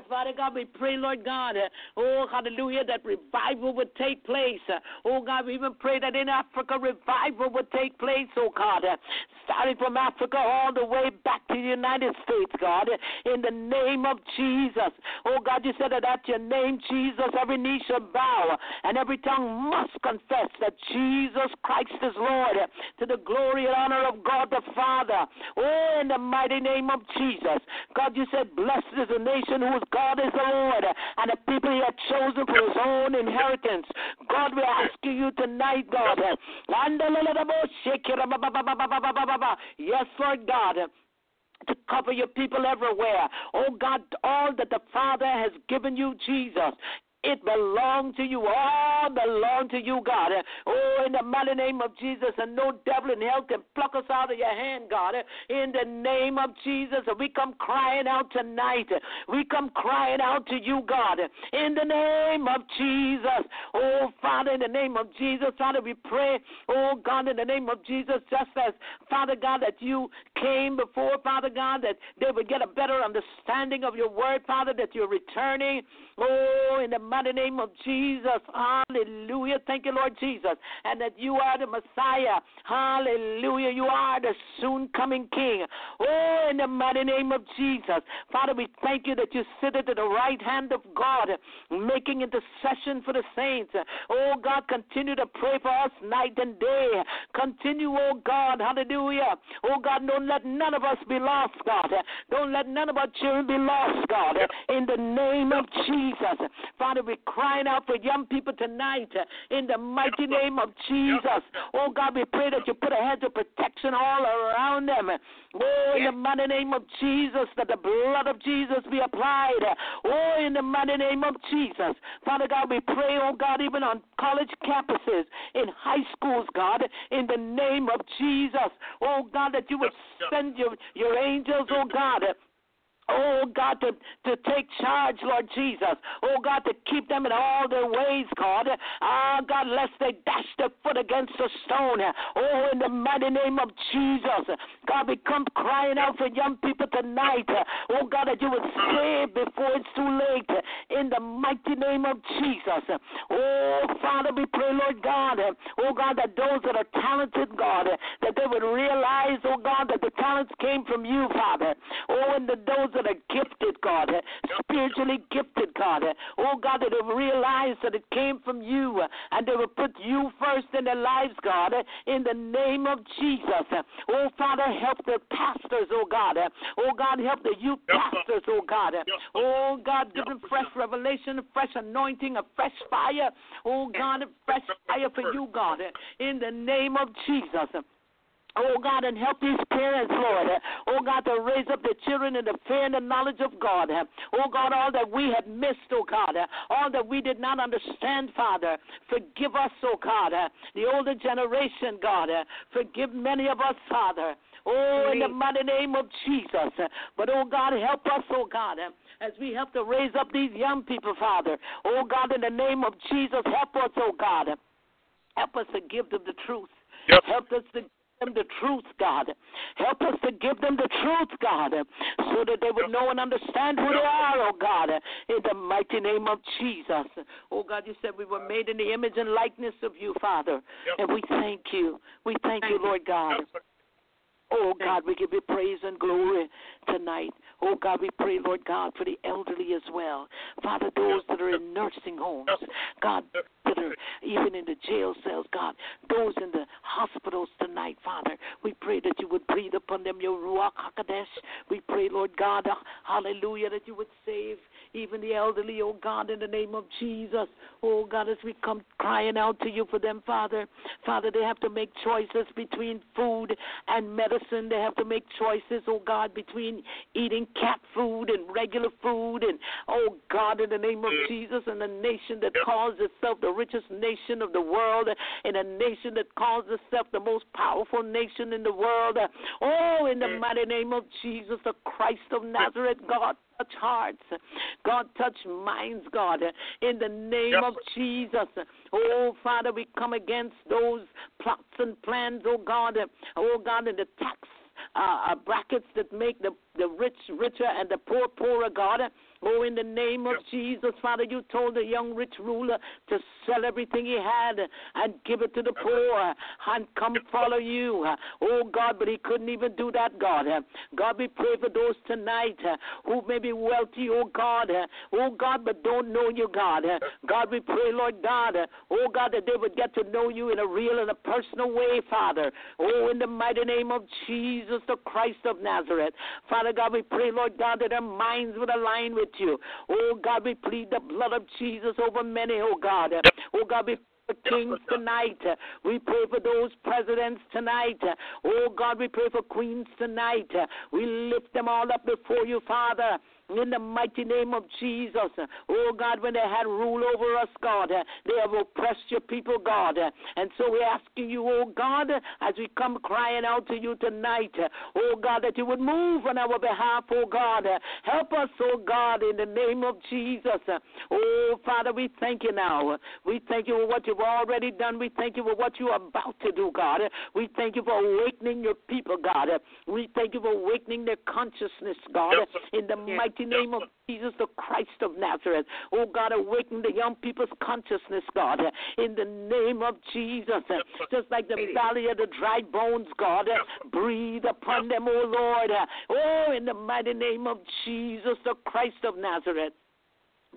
Father God, we pray, Lord God, uh, oh, hallelujah, that revival would take place. Uh, oh, God, we even pray that in Africa, revival would take place, oh, God, uh, starting from Africa all the way back to the United States, God, in the name of Jesus. Oh, God, you said that at your name, Jesus, every knee shall bow and every tongue must confess that Jesus Christ is Lord to the glory and honor of God the Father. Oh, in the mighty name of Jesus. God, you said, blessed is the nation whose God is the Lord and the people he has chosen for his own inheritance. God, we're asking you tonight, God. Yes, Lord God to cover your people everywhere. Oh God, all that the Father has given you, Jesus, it belongs to you. All belong to you, God. Oh, in the mighty name of Jesus, and no devil in hell can pluck us out of your hand, God. In the name of Jesus, we come crying out tonight. We come crying out to you, God. In the name of Jesus. Oh, Father, in the name of Jesus, Father, we pray, oh God, in the name of Jesus, just as, Father God, that you came before, Father God, that they would get a better understanding of your word, Father, that you're returning. Oh, in the mighty name of Jesus. Hallelujah. Thank you, Lord Jesus. And that you are the Messiah. Hallelujah. You are the soon coming King. Oh, in the mighty name of Jesus. Father, we thank you that you sit at the right hand of God, making intercession for the saints. Oh, God, continue to pray for us night and day. Continue, oh, God. Hallelujah. Oh, God, don't let none of us be lost, God. Don't let none of our children be lost, God. In the name of Jesus. Father, we're crying out for young people tonight uh, in the mighty name of Jesus. Oh, God, we pray that you put a hedge of protection all around them. Oh, in the mighty name of Jesus, that the blood of Jesus be applied. Oh, in the mighty name of Jesus. Father God, we pray, oh God, even on college campuses, in high schools, God, in the name of Jesus. Oh God, that you would send your, your angels, oh God, Oh, God, to, to take charge, Lord Jesus. Oh, God, to keep them in all their ways, God. Ah, oh, God, lest they dash their foot against a stone. Oh, in the mighty name of Jesus. God, we come crying out for young people tonight. Oh, God, that you would save before it's too late. In the mighty name of Jesus. Oh, Father, we pray, Lord God. Oh, God, that those that are talented, God, that they would realize, oh, God, that the talents came from you, Father. Oh, and that those that are gifted, God, eh, spiritually gifted, God. Eh, oh, God, that have realized that it came from you eh, and they will put you first in their lives, God, in the name of Jesus. Oh, Father, help the pastors, oh, God. Oh, God, help the youth pastors, oh, God. Oh, God, give them fresh revelation, a fresh anointing, a fresh fire. Oh, God, a fresh fire for you, God, in the name of Jesus. Oh God, and help these parents, Lord. Oh God, to raise up the children in the fear and the knowledge of God. Oh God, all that we have missed, oh God, all that we did not understand, Father, forgive us, oh God. The older generation, God, forgive many of us, Father. Oh, in the mighty name of Jesus. But, oh God, help us, oh God, as we help to raise up these young people, Father. Oh God, in the name of Jesus, help us, oh God. Help us to give them the truth. Yep. Help us to them the truth, God. Help us to give them the truth, God, so that they would know and understand who they are, oh God, in the mighty name of Jesus. Oh God, you said we were made in the image and likeness of you, Father. And we thank you. We thank you, Lord God. Oh God, we give you praise and glory tonight. Oh God, we pray, Lord God, for the elderly as well. Father, those that are in nursing homes, God, that are even in the jail cells, God, those in the hospitals tonight, Father, we pray that you would breathe upon them your Ruach HaKodesh. We pray, Lord God, uh, hallelujah, that you would save even the elderly, oh God, in the name of Jesus. Oh God, as we come crying out to you for them, Father. Father, they have to make choices between food and medicine. They have to make choices, oh God, between eating cat food and regular food. And oh God, in the name of Jesus, and a nation that calls itself the richest nation of the world, and a nation that calls itself the most powerful nation in the world. Oh, in the mm. mighty name of Jesus, the Christ of Nazareth, God touch hearts. God, touch minds, God, in the name of Jesus. Oh, Father, we come against those plots and plans, oh God, oh God, in the tax uh, uh, brackets that make the, the rich richer and the poor poorer, God. Oh, in the name of Jesus, Father, you told the young rich ruler to sell everything he had and give it to the poor and come follow you. Oh, God, but he couldn't even do that, God. God, we pray for those tonight who may be wealthy, oh, God. Oh, God, but don't know you, God. God, we pray, Lord God, oh, God, that they would get to know you in a real and a personal way, Father. Oh, in the mighty name of Jesus, the Christ of Nazareth. Father God, we pray, Lord God, that their minds would align with you. Oh God, we plead the blood of Jesus over many, oh God. Oh God, we for kings tonight. We pray for those presidents tonight. Oh God, we pray for queens tonight. We lift them all up before you, Father. In the mighty name of Jesus. Oh God, when they had rule over us, God, they have oppressed your people, God. And so we're asking you, oh God, as we come crying out to you tonight, oh God, that you would move on our behalf, oh God. Help us, oh God, in the name of Jesus. Oh Father, we thank you now. We thank you for what you've already done. We thank you for what you're about to do, God. We thank you for awakening your people, God. We thank you for awakening their consciousness, God, Yes, in the mighty name of Jesus, the Christ of Nazareth. Oh God, awaken the young people's consciousness, God, in the name of Jesus. Just like the valley of the dry bones, God, breathe upon them, oh Lord. Oh, in the mighty name of Jesus, the Christ of Nazareth.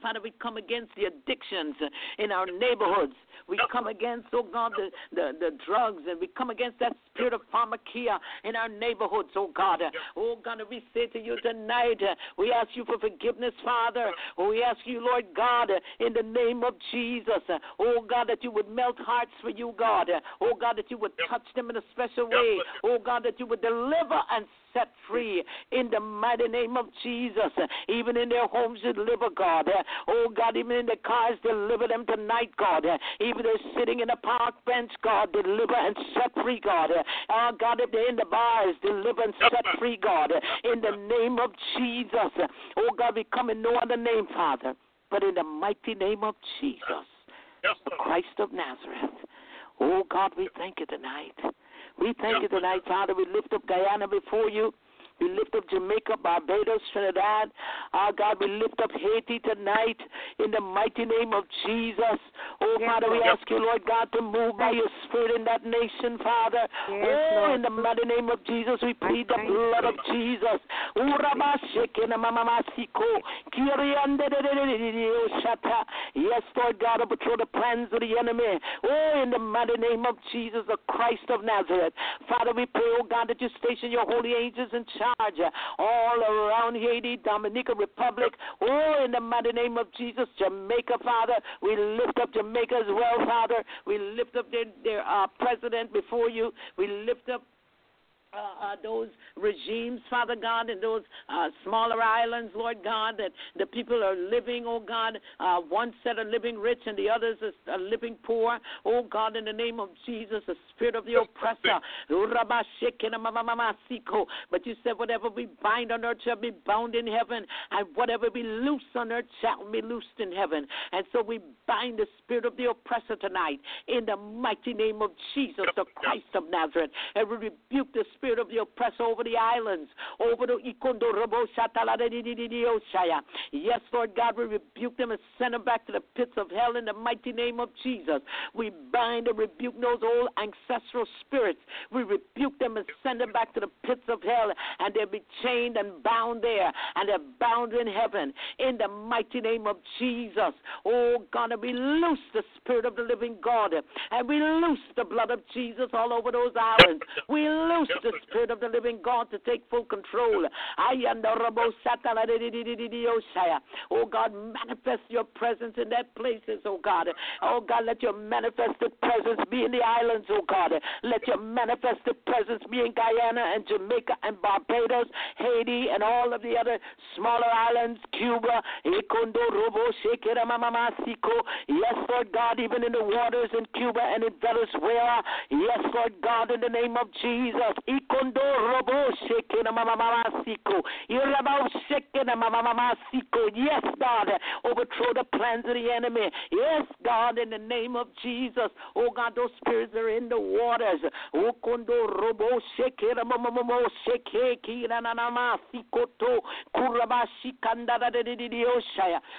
Father, we come against the addictions in our neighborhoods. We come against, oh God, the, the, the drugs, and we come against that spirit of pharmakeia in our neighborhoods, oh God. Oh God, we say to you tonight, we ask you for forgiveness, Father. We ask you, Lord God, in the name of Jesus, oh God, that you would melt hearts for you, God. Oh God, that you would touch them in a special way. Oh God, that you would deliver and set free in the mighty name of Jesus. Even in their homes, deliver, God. Oh, God, even in the cars, deliver them tonight, God. Even they're sitting in a park bench, God, deliver and set free, God. Oh, God, if they're in the bars, deliver and set free, God. In the name of Jesus. Oh, God, we come in no other name, Father, but in the mighty name of Jesus, Yes, the. Christ of Nazareth. Oh, God, we thank you tonight. We thank you tonight, Father. We lift up Guyana before you. We lift up Jamaica, Barbados, Trinidad. Our God, we lift up Haiti tonight in the mighty name of Jesus. Oh, Yes, Father, we ask you, Lord God, to move by your Spirit in that nation, Father. Yes, oh, Lord. in the mighty name of Jesus, we plead the blood of Jesus. Yes, Lord God, overthrow the plans of the enemy. Oh, in the mighty name of Jesus, the Christ of Nazareth. Father, we pray, oh God, that you station your holy angels in charge uh, all around Haiti, Dominican Republic. Oh, in the mighty name of Jesus, Jamaica, Father. We lift up Jamaica as well, Father. We lift up their, their uh, president before you. We lift up uh, uh, those regimes, Father God, and those uh, smaller islands, Lord God, that the people are living, oh God, uh, one set are living rich and the others are living poor. Oh God, in the name of Jesus, the spirit of the oppressor. But you said, whatever we bind on earth shall be bound in heaven, and whatever we loose on earth shall be loosed in heaven. And so we bind the spirit of the oppressor tonight in the mighty name of Jesus, the Christ of Nazareth, and we rebuke the spirit of the oppressor over the islands, over the Yes, Lord God, we rebuke them and send them back to the pits of hell in the mighty name of Jesus. We bind and rebuke those old ancestral spirits. We rebuke them and send them back to the pits of hell, and they'll be chained and bound there, and they're bound in heaven in the mighty name of Jesus. Oh God, and we loose the spirit of the living God, and we loose the blood of Jesus all over those islands. We loose the spirit of the living God to take full control. I am the Oh God, manifest your presence in that places, oh God. Oh God, let your manifested presence be in the islands, oh God. Let your manifested presence be in Guyana and Jamaica and Barbados, Haiti, and all of the other smaller islands, Cuba, Yes, Lord God, even in the waters in Cuba and in Venezuela. Yes, Lord God, in the name of Jesus. Yes, God, overthrow the plans of the enemy. Yes, God, in the name of Jesus. Oh God, those spirits are in the waters.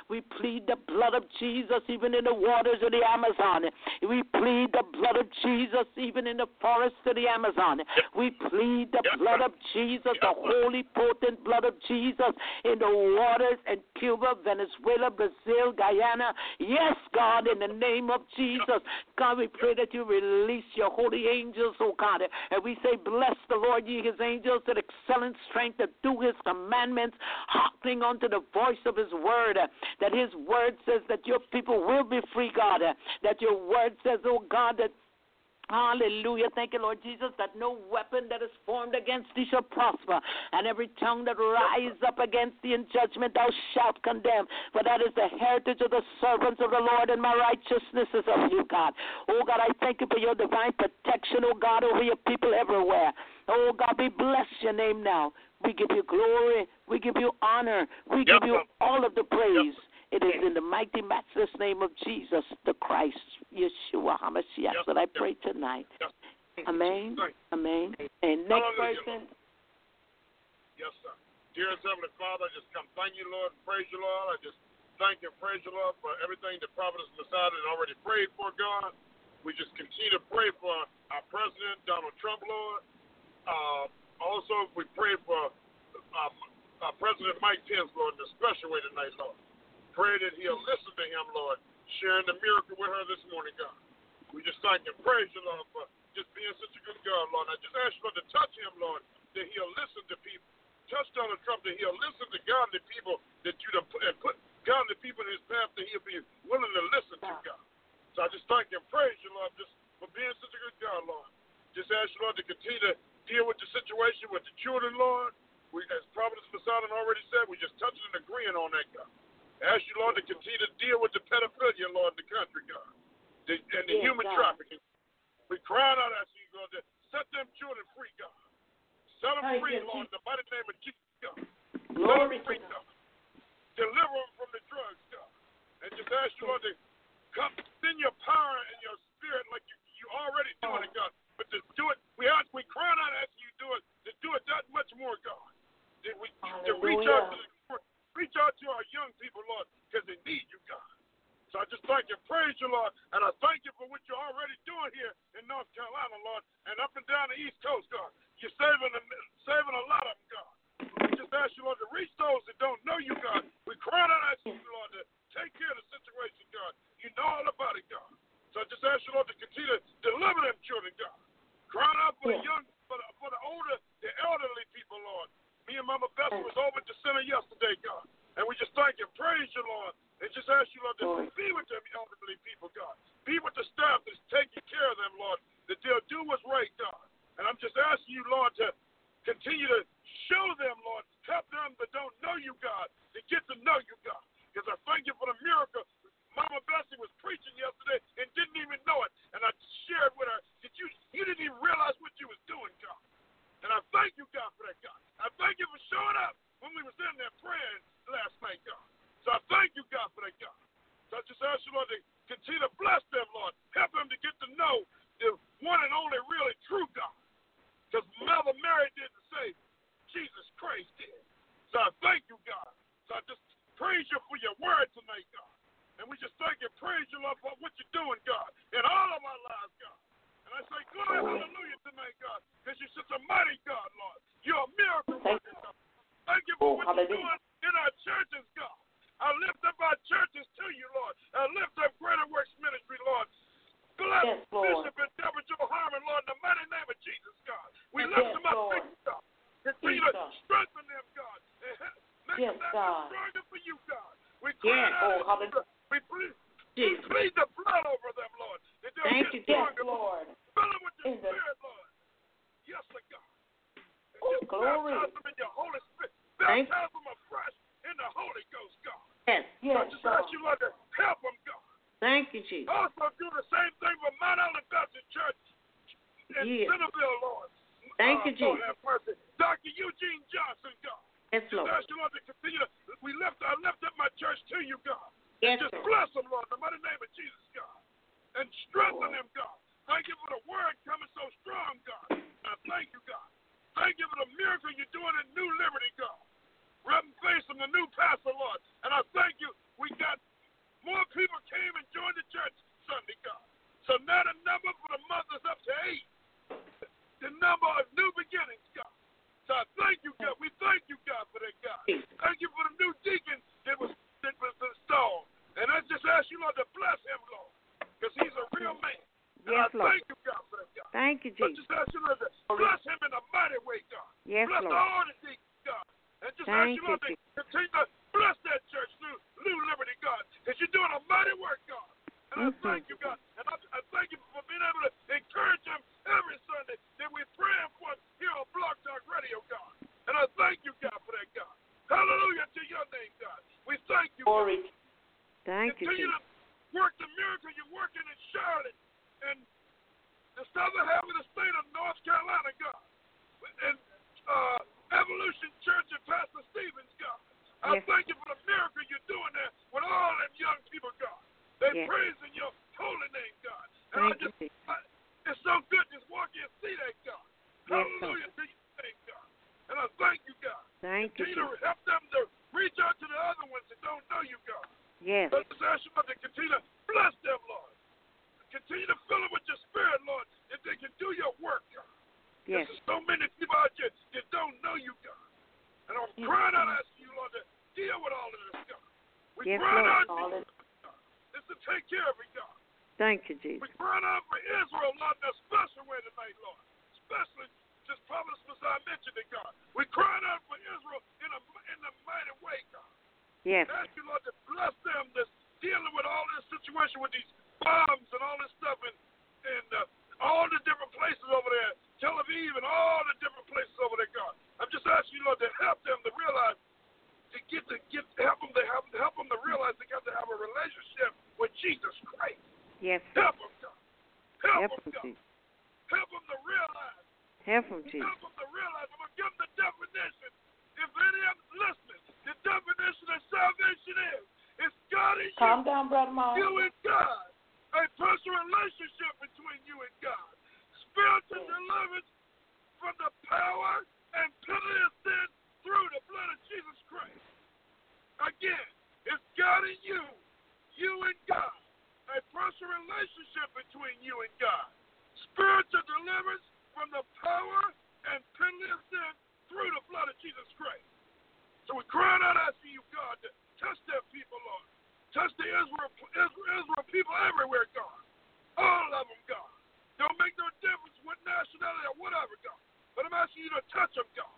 We plead the blood of Jesus even in the waters of the Amazon. We plead the blood of Jesus even in the forests of the Amazon. We plead the blood of Jesus, the holy, potent blood of Jesus in the waters in Cuba, Venezuela, Brazil, Guyana. Yes, God, in the name of Jesus. God, we pray that you release your holy angels, oh God. And we say, Bless the Lord, ye his angels, that excellent strength to do his commandments, hearkening unto the voice of his word. That his word says that your people will be free, God. That your word says, oh God, that Hallelujah. Thank you, Lord Jesus, that no weapon that is formed against thee shall prosper, and every tongue that rise up against thee in judgment thou shalt condemn. For that is the heritage of the servants of the Lord, and my righteousness is of you, God. Oh, God, I thank you for your divine protection, oh, God, over your people everywhere. Oh, God, we bless your name now. We give you glory. We give you honor. We give you all of the praise. It is in the mighty, matchless name of Jesus, the Christ, Yeshua HaMashiach, that I pray tonight. Amen. Amen. And next person. Yes, sir. Dear Heavenly Father, I just come thank you, Lord, praise you, Lord. I just thank you and praise you, Lord, for everything that Providence Massiah has already prayed for, God. We just continue to pray for our President, Donald Trump, Lord. Uh, also, we pray for um, uh, President Mike Pence, Lord, in a special way tonight, Lord pray that he'll listen to him, Lord, sharing the miracle with her this morning, God. We just thank and praise you, Lord, for just being such a good God, Lord. I just ask you, Lord, to touch him, Lord, that he'll listen to people. Touch Donald Trump, that he'll listen to godly people that you have put, put godly people in his path that he'll be willing to listen to, God. So I just thank and praise you, Lord, just for being such a good God, Lord. Just ask you, Lord, to continue to deal with the situation with the children, Lord. We, as Providence Massiah already said, we just touching and agreeing on that, God. I ask you, Lord, to continue to deal with the pedophilia, Lord, in the country, God, the, and the yes, human God. trafficking. We cry out as you, God, to set them children free, God. Set them Thank free, you, Lord, in the mighty name of Jesus, God. Glory set them free, God. God. Deliver them from the drugs, God. And just ask you, Lord, to come, send your power and your spirit like you, you already doing it, God. But to do it, we ask, we cry out as you to do it, to do it that much more, God. That we, to reach out to the Reach out to our young people, Lord, because they need you, God. So I just thank you, praise you, Lord, and I thank you for what you're already doing here in North Carolina, Lord, and up and down the East Coast, God. You're saving them, saving a lot of them, God. I just ask you, Lord, to reach those that don't know you, God. We cry out to you, Lord, to take care of the situation, God. You know all about it, God. So I just ask you, Lord, to continue to deliver them children, God. Crying out for the young, for the, for the older, the elderly people, Lord. Me and Mama Beth was over at the center yesterday, God. And we just thank and praise you, Lord. And just ask you, Lord, to be with them elderly people, God. Be with the staff that's Thank you, Continue to help them to reach out to the other ones that don't know you, God. Yes. Let us ask you, Lord, continue to bless them, Lord. Continue to fill them with your spirit, Lord, that they can do your work, God. Yes. There's so many people out there that don't know you, God. And I'm crying out asking you, Lord, to deal with all of this, God. We Yes, crying Lord. out to you, God. Just to take care of it, God. Thank you, Jesus. We crying out for Israel, Lord, in a special way tonight, Lord. Especially just Prophet Massiah mentioned it, God. We're crying out for Israel in a in a mighty way, God. Yes. Ask you, Lord, to bless them that's dealing with all this situation with these bombs and all this stuff and and uh, all the different places over there, Tel Aviv and all the different places over there, God. I'm just asking you, Lord, to help them to realize to get to get help them to help help them to realize they got to have a relationship with Jesus Christ. Yes. Help them, God. Help, Help them, God. Help them to realize. Help them, Jesus. Help them to realize. I'm gonna give them the definition. If any of them listening, the definition of salvation is it's God in you. Calm down, Brother Mark. You and God. A personal relationship between you and God. Spiritual deliverance from the power and penalty of sin through the blood of Jesus Christ. Again, it's God in you. You and God. A personal relationship between you and God. Spiritual deliverance from the power and penalty of sin through the blood of Jesus Christ. So we're crying out asking you, God, to touch their people, Lord. Touch the Israel, Israel, Israel people everywhere, God. All of them, God. Don't make no difference what nationality or whatever, God. But I'm asking you to touch them, God.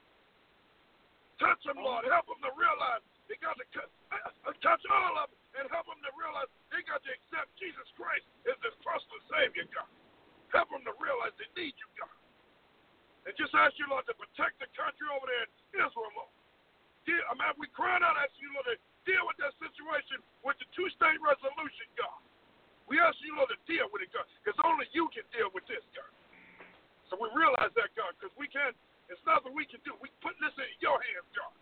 Touch them, Lord. Help them to realize they got to uh, uh, touch all of them and help them to realize they got to accept Jesus Christ as their personal Savior, God. Help them to realize they need you, God. And just ask you, Lord, to protect the country over there in Israel, Lord. Deal, I mean, we crying out asking you, Lord, to deal with that situation with the two-state resolution, God. We ask you, Lord, to deal with it, God, because only you can deal with this, God. So we realize that, God, because we can't, it's nothing we can do. We put this in your hands, God.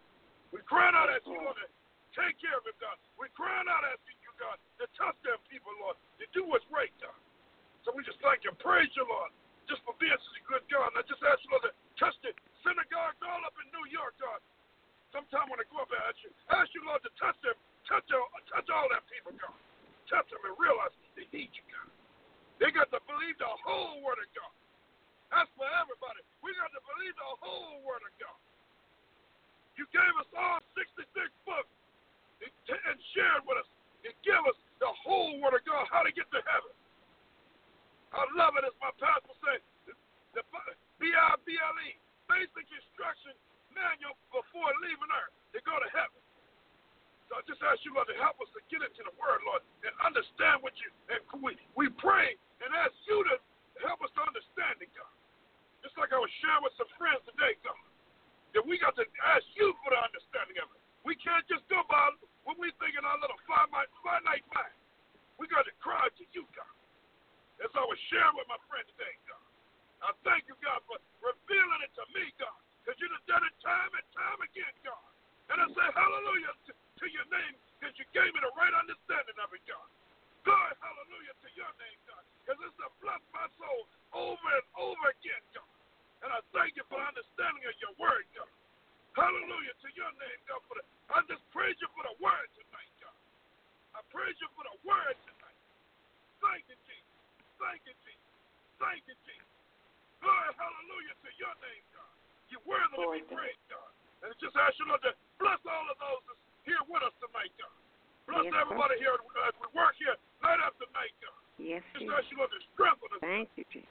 We crying out asking you, Lord, to take care of it, God. We crying out asking you, God, to touch them people, Lord, to do what's right, God. So we just thank you, praise you, Lord, just for being such a good God. And I just ask you, Lord, to touch the synagogues all up in New York, God. Sometime when I go up there, I ask you, ask you, Lord, to touch them, touch all, touch all that people, God. Touch them and realize they need you, God. They got to believe the whole word of God. That's for everybody. We got to believe the whole word of God. You gave us all 66 books and shared with us and give us the whole word of God, how to get to heaven. I love it, as my pastor said. The B-I-B-L-E, basic instruction manual before leaving earth to go to heaven. So I just ask you, Lord, to help us to get into the word, Lord, and understand what you, and we, we pray and ask you to help us to understand it, God. Just like I was sharing with some friends today, God, that we got to ask you for the understanding of it. We can't just go by what we think in our little finite, finite mind. We got to cry to you, God. As I was sharing with my friend today, God. I thank you, God, for revealing it to me, God, because you have done it time and time again, God. And I say hallelujah to, to your name because you gave me the right understanding of it, God. God, hallelujah to your name, God, because it's to bless my soul over and over again, God. And I thank you for understanding of your word, God. Hallelujah to your name, God. For the, I just praise you for the word tonight, God. I praise you for the word tonight. Thank you, Jesus. Thank you, Jesus. Thank you, Jesus. God, hallelujah to your name, God. You're worthy to be praised, God. And it's just ask you, Lord, to bless all of those that's here with us tonight, God. Bless Yes, everybody here as we work here night after night, God. Yes, Just ask you, Lord, to strengthen us. Thank you, Jesus.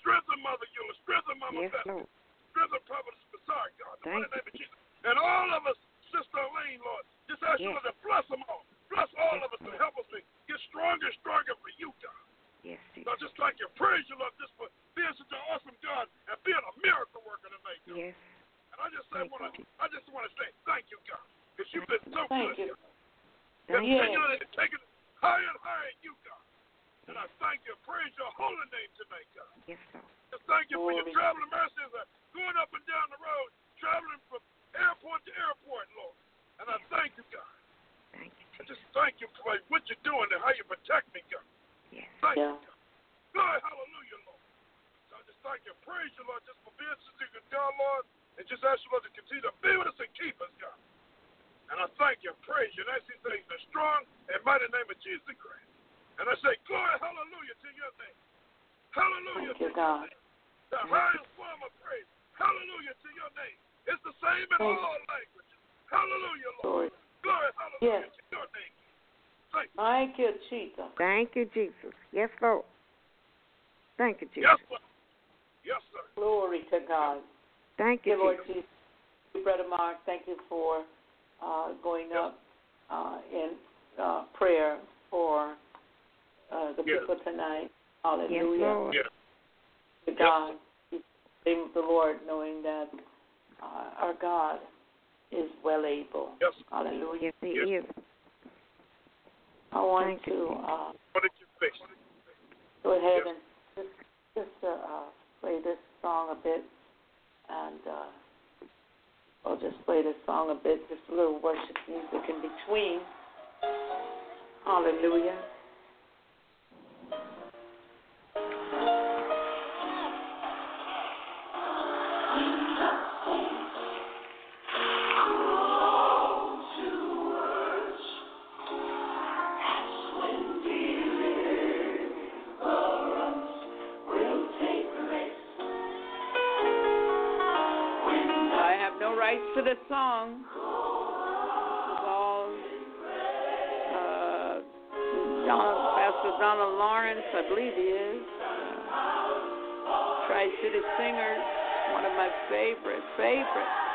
Strengthen Mother Eula. Strengthen Mama Yes, Beth. Lord. Strengthen Prophet Massiah, God. In the name of Jesus. And all of us, Sister Elaine, Lord, just ask you, Yes. Lord, to bless them all. Bless all Yes, of us and Lord. help us to get stronger and stronger for you, God. Yes, So I just like you. Praise you, Lord, just for being such an awesome God and being a miracle worker tonight, God. Yes. And I just say, Thank wanna, you, I just want to say thank you, God, because you've been so Thank good. you. You. Continually taking it higher and higher in you, God. And I thank you. Praise your holy name tonight, God. Yes, Lord. Just thank you for your traveling mercies, uh, going up and down the road, traveling from airport to airport, Lord. And I thank you, God. Thank you, I just thank you for what you're doing and how you protect me, God. Yes. Thank Yeah. you, God. Hallelujah, Lord. So I just thank you. Praise you, Lord, just for being such a good God, Lord. And just ask you, Lord, to continue to be with us and keep us, God. And I thank you, praise you, and I see things in the strong and mighty name of Jesus Christ. And I say, glory, hallelujah to your name. Hallelujah Thank to you, your God. name. The Thank you. highest form of praise. Hallelujah to your name. It's the same in Thank all languages. Hallelujah, Glory. Lord. Glory, hallelujah Yes. to your name. Thank you. Jesus. Thank you, Jesus. Yes, Lord. Thank you, Jesus. Yes, sir. Yes, sir. Glory to God. Thank Dear you, Lord Jesus. Jesus. Brother Mark, thank you for uh, going Yes. up uh, in uh, prayer for uh, the Yes. people tonight. Yes, Hallelujah. Lord. Yes. to God. Name of the Lord, knowing that uh, our God is well able. Yes. Hallelujah. Yes, He Yes. is. I want to uh, What did you fix? go ahead Yes. and just just uh, uh, play this song a bit, and uh, I'll just play this song a bit, just a little worship music in between. Hallelujah. Song. All uh, Don, Pastor Donald Lawrence, I believe he is. Uh, Tri City Singers, one of my favorite, favorite.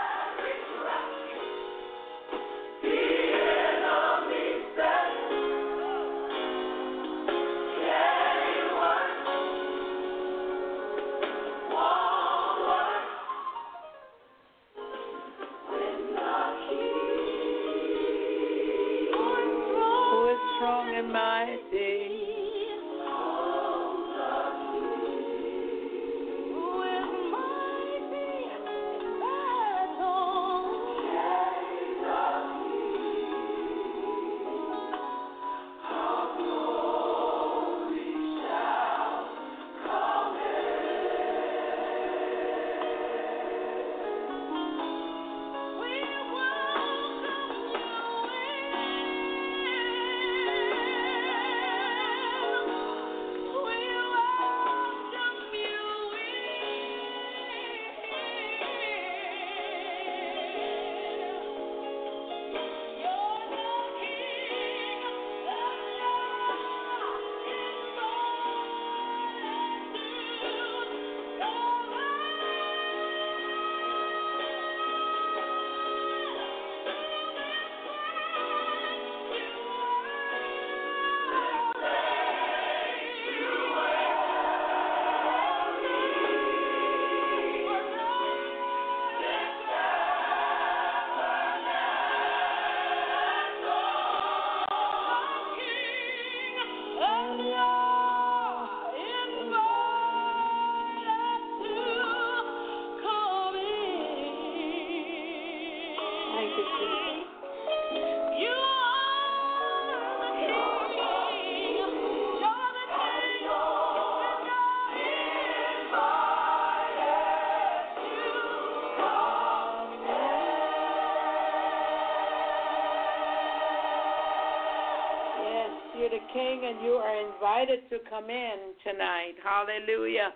And you are invited to come in tonight. Hallelujah.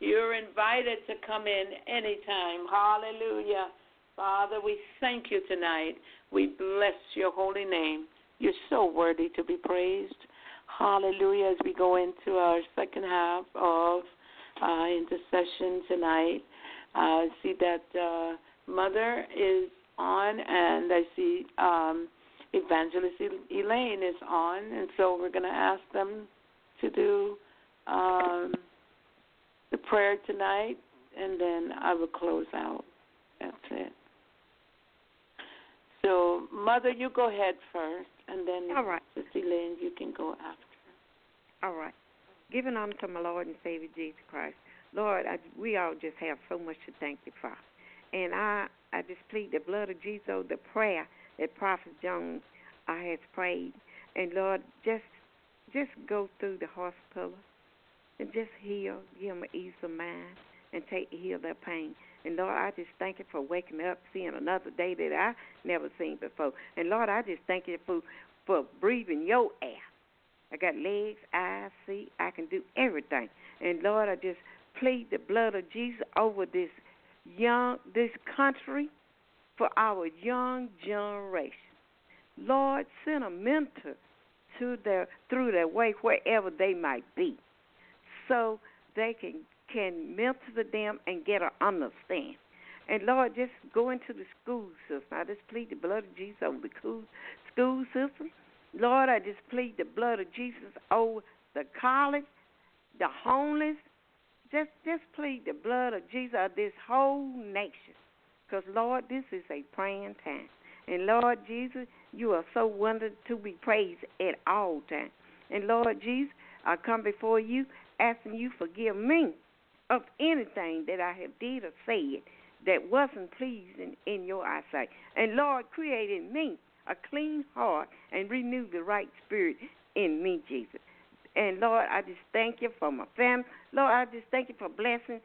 You're invited to come in anytime. Hallelujah. Father, we thank you tonight. We bless your holy name. You're so worthy to be praised. Hallelujah. As we go into our second half of uh, intercession tonight, uh, I see that uh, Mother is on, and I see um, Evangelist Elaine is on, and so we're going to ask them to do um, the prayer tonight, and then I will close out. That's it. So, Mother, you go ahead first, and then All right. Sister Elaine, you can go after. All right. Giving honor to my Lord and Savior Jesus Christ. Lord, I, we all just have so much to thank you for. And I, I just plead the blood of Jesus, the prayer that Prophet Jones uh, has prayed. And Lord, just just go through the hospital and just heal, give them ease of mind, and take heal their pain. And Lord, I just thank you for waking up, seeing another day that I never seen before. And Lord, I just thank you for for breathing your air. I got legs, eyes, see, I can do everything. And Lord, I just plead the blood of Jesus over this young this country for our young generation. Lord, send a mentor to their through their way wherever they might be, so they can can mentor to them and get an understand. And Lord, just go into the school system. I just plead the blood of Jesus over the school school system. Lord, I just plead the blood of Jesus over the college, the homeless. Just just plead the blood of Jesus of this whole nation. Because Lord, this is a praying time. And Lord Jesus, you are so wonderful to be praised at all times. And Lord Jesus, I come before you asking you forgive me of anything that I have did or said that wasn't pleasing in your eyesight. And Lord, create in me a clean heart and renew the right spirit in me, Jesus. And Lord, I just thank you for my family. Lord, I just thank you for blessing.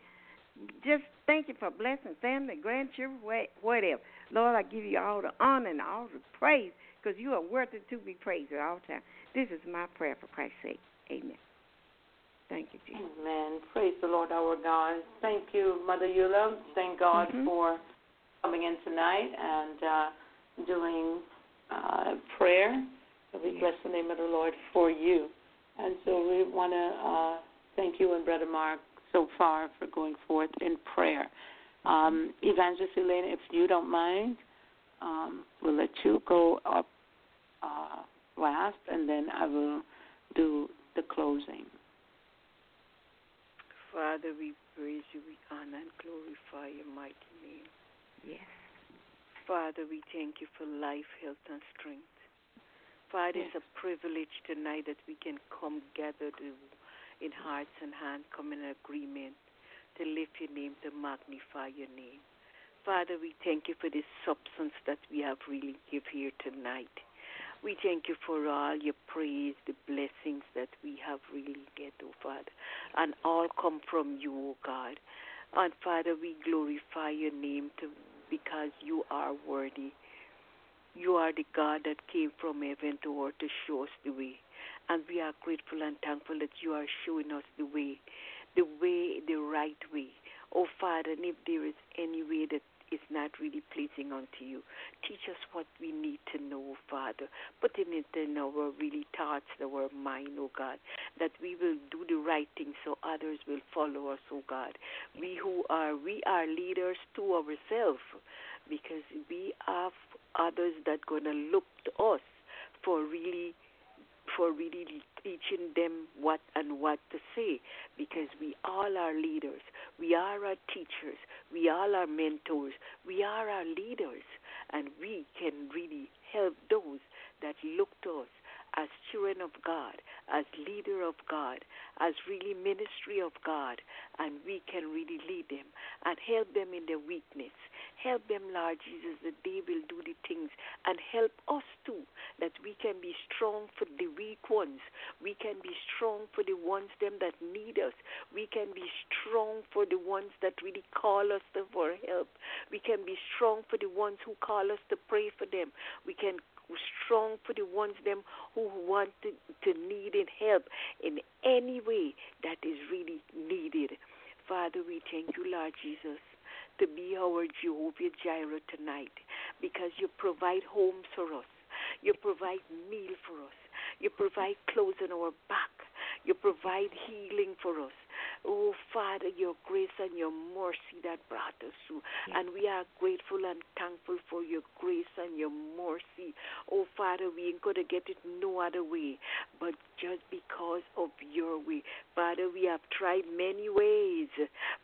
Just thank you for blessing family, grandchildren, whatever. Lord, I give you all the honor and all the praise because you are worthy to be praised at all times. This is my prayer for Christ's sake. Amen. Thank you, Jesus. Amen. Praise the Lord our God. Thank you, Mother Eula. Thank God Mhm. for coming in tonight and uh, doing uh, prayer. We Yes. bless the name of the Lord for you. And so we want to uh, thank you and Brother Mark so far for going forth in prayer. Um, Evangelist Elaine, if you don't mind, um, we'll let you go up uh, last, and then I will do the closing. Father, we praise you, we honor and glorify your mighty name. Yes. Father, we thank you for life, health, and strength. Father, it's a privilege tonight that we can come gathered in hearts and hands, come in agreement to lift your name, to magnify your name. Father, we thank you for this substance that we have really give here tonight. We thank you for all your praise, the blessings that we have really get, oh Father. And all come from you, oh God. And Father, we glorify your name to, because you are worthy. You are the God that came from heaven to earth to show us the way. And we are grateful and thankful that you are showing us the way, the way, the right way. Oh Father, and if there is any way that is not really pleasing unto you, teach us what we need to know, Father. Putting it in our really thoughts, our mind, oh God, that we will do the right thing so others will follow us, oh God. We who are, we are leaders to ourselves because we have others that gonna look to us for really for really teaching them what and what to say because we all are leaders. We are our teachers. We all are mentors. We are our leaders. And we can really help those that look to us as children of God, as leader of God, as really ministry of God, and we can really lead them and help them in their weakness. Help them, Lord Jesus, that they will do the things and help us too, that we can be strong for the weak ones. We can be strong for the ones them that need us. We can be strong for the ones that really call us for help. We can be strong for the ones who call us to pray for them. We can strong for the ones them who want to, to need help in any way that is really needed. Father, we thank you, Lord Jesus, to be our Jehovah Jireh tonight because you provide homes for us. You provide meal for us. You provide clothes on our back. You provide healing for us. Oh, Father, your grace and your mercy that brought us through. Yes. And we are grateful and thankful for your grace and your mercy. Oh, Father, we ain't going to get it no other way but just because of your way. Father, we have tried many ways,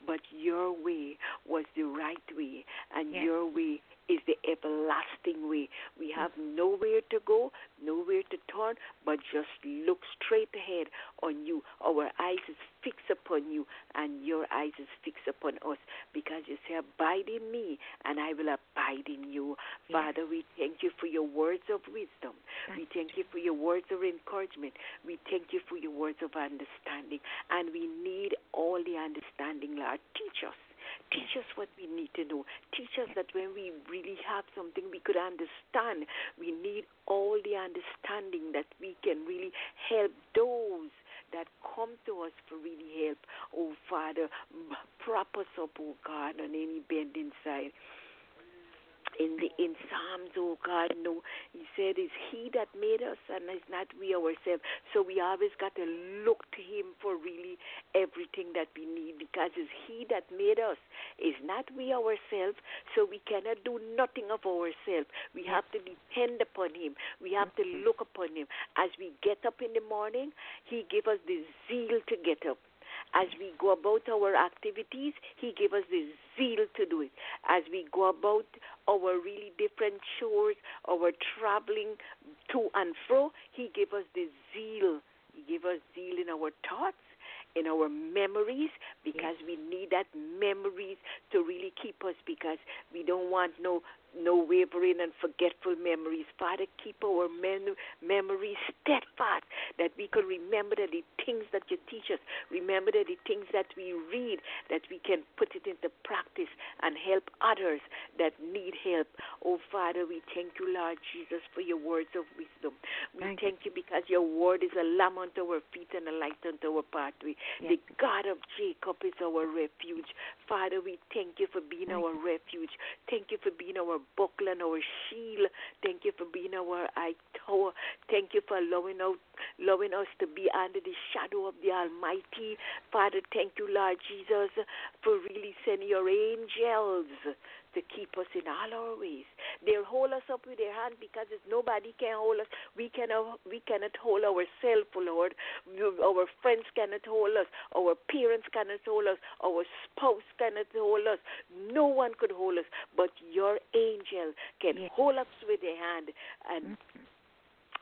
but your way was the right way, and Yes. your way is the everlasting way. We have nowhere to go, nowhere to turn, but just look straight ahead on you. Our eyes is fixed upon you, and your eyes is fixed upon us, because you say, Abide in me, and I will abide in you. Yes. Father, we thank you for your words of wisdom. We thank you for your words of encouragement. We thank you for your words of understanding. And we need all the understanding, Lord. Teach us. Teach us what we need to know. Teach us that when we really have something we could understand, we need all the understanding that we can really help those that come to us for really help. Oh, Father, prop us up, oh God, on any bending side in the in Psalms, oh God, no. He said, it's He that made us, and it's not we ourselves." So we always got to look to Him for really everything that we need, because it's He that made us. It's not we ourselves. So we cannot do nothing of ourselves. We have to depend upon Him. We have to mm-hmm. look upon Him. As we get up in the morning, He give us the zeal to get up. As we go about our activities, He give us the zeal to do it. As we go about our really different chores, our traveling to and fro, He give us the zeal. He give us zeal in our thoughts, in our memories, because we need that memories to really keep us. Because we don't want no no wavering and forgetful memories. Father, keep our men- memories steadfast, that we can remember that the things that you teach us, remember that the things that we read, that we can put it into practice and help others that need help. Oh, Father, we thank you, Lord Jesus, for your words of wisdom. We Thank thank, you because your word is a lamp unto our feet and a light unto our pathway. Yes. The God of Jacob is our refuge. Father, we thank you for being Thank our refuge. Thank you for being our buckler and our shield. Thank you for being our eye tower. Thank you for allowing us, allowing us to be under the shadow of the Almighty. Father, thank you, Lord Jesus, for really sending your angels to keep us in all our ways. They'll hold us up with their hand because if nobody can hold us, we cannot we cannot hold ourselves, Lord. Our friends cannot hold us, our parents cannot hold us, our spouse cannot hold us. No one could hold us, but your angel can Yes. hold us with their hand and mm-hmm.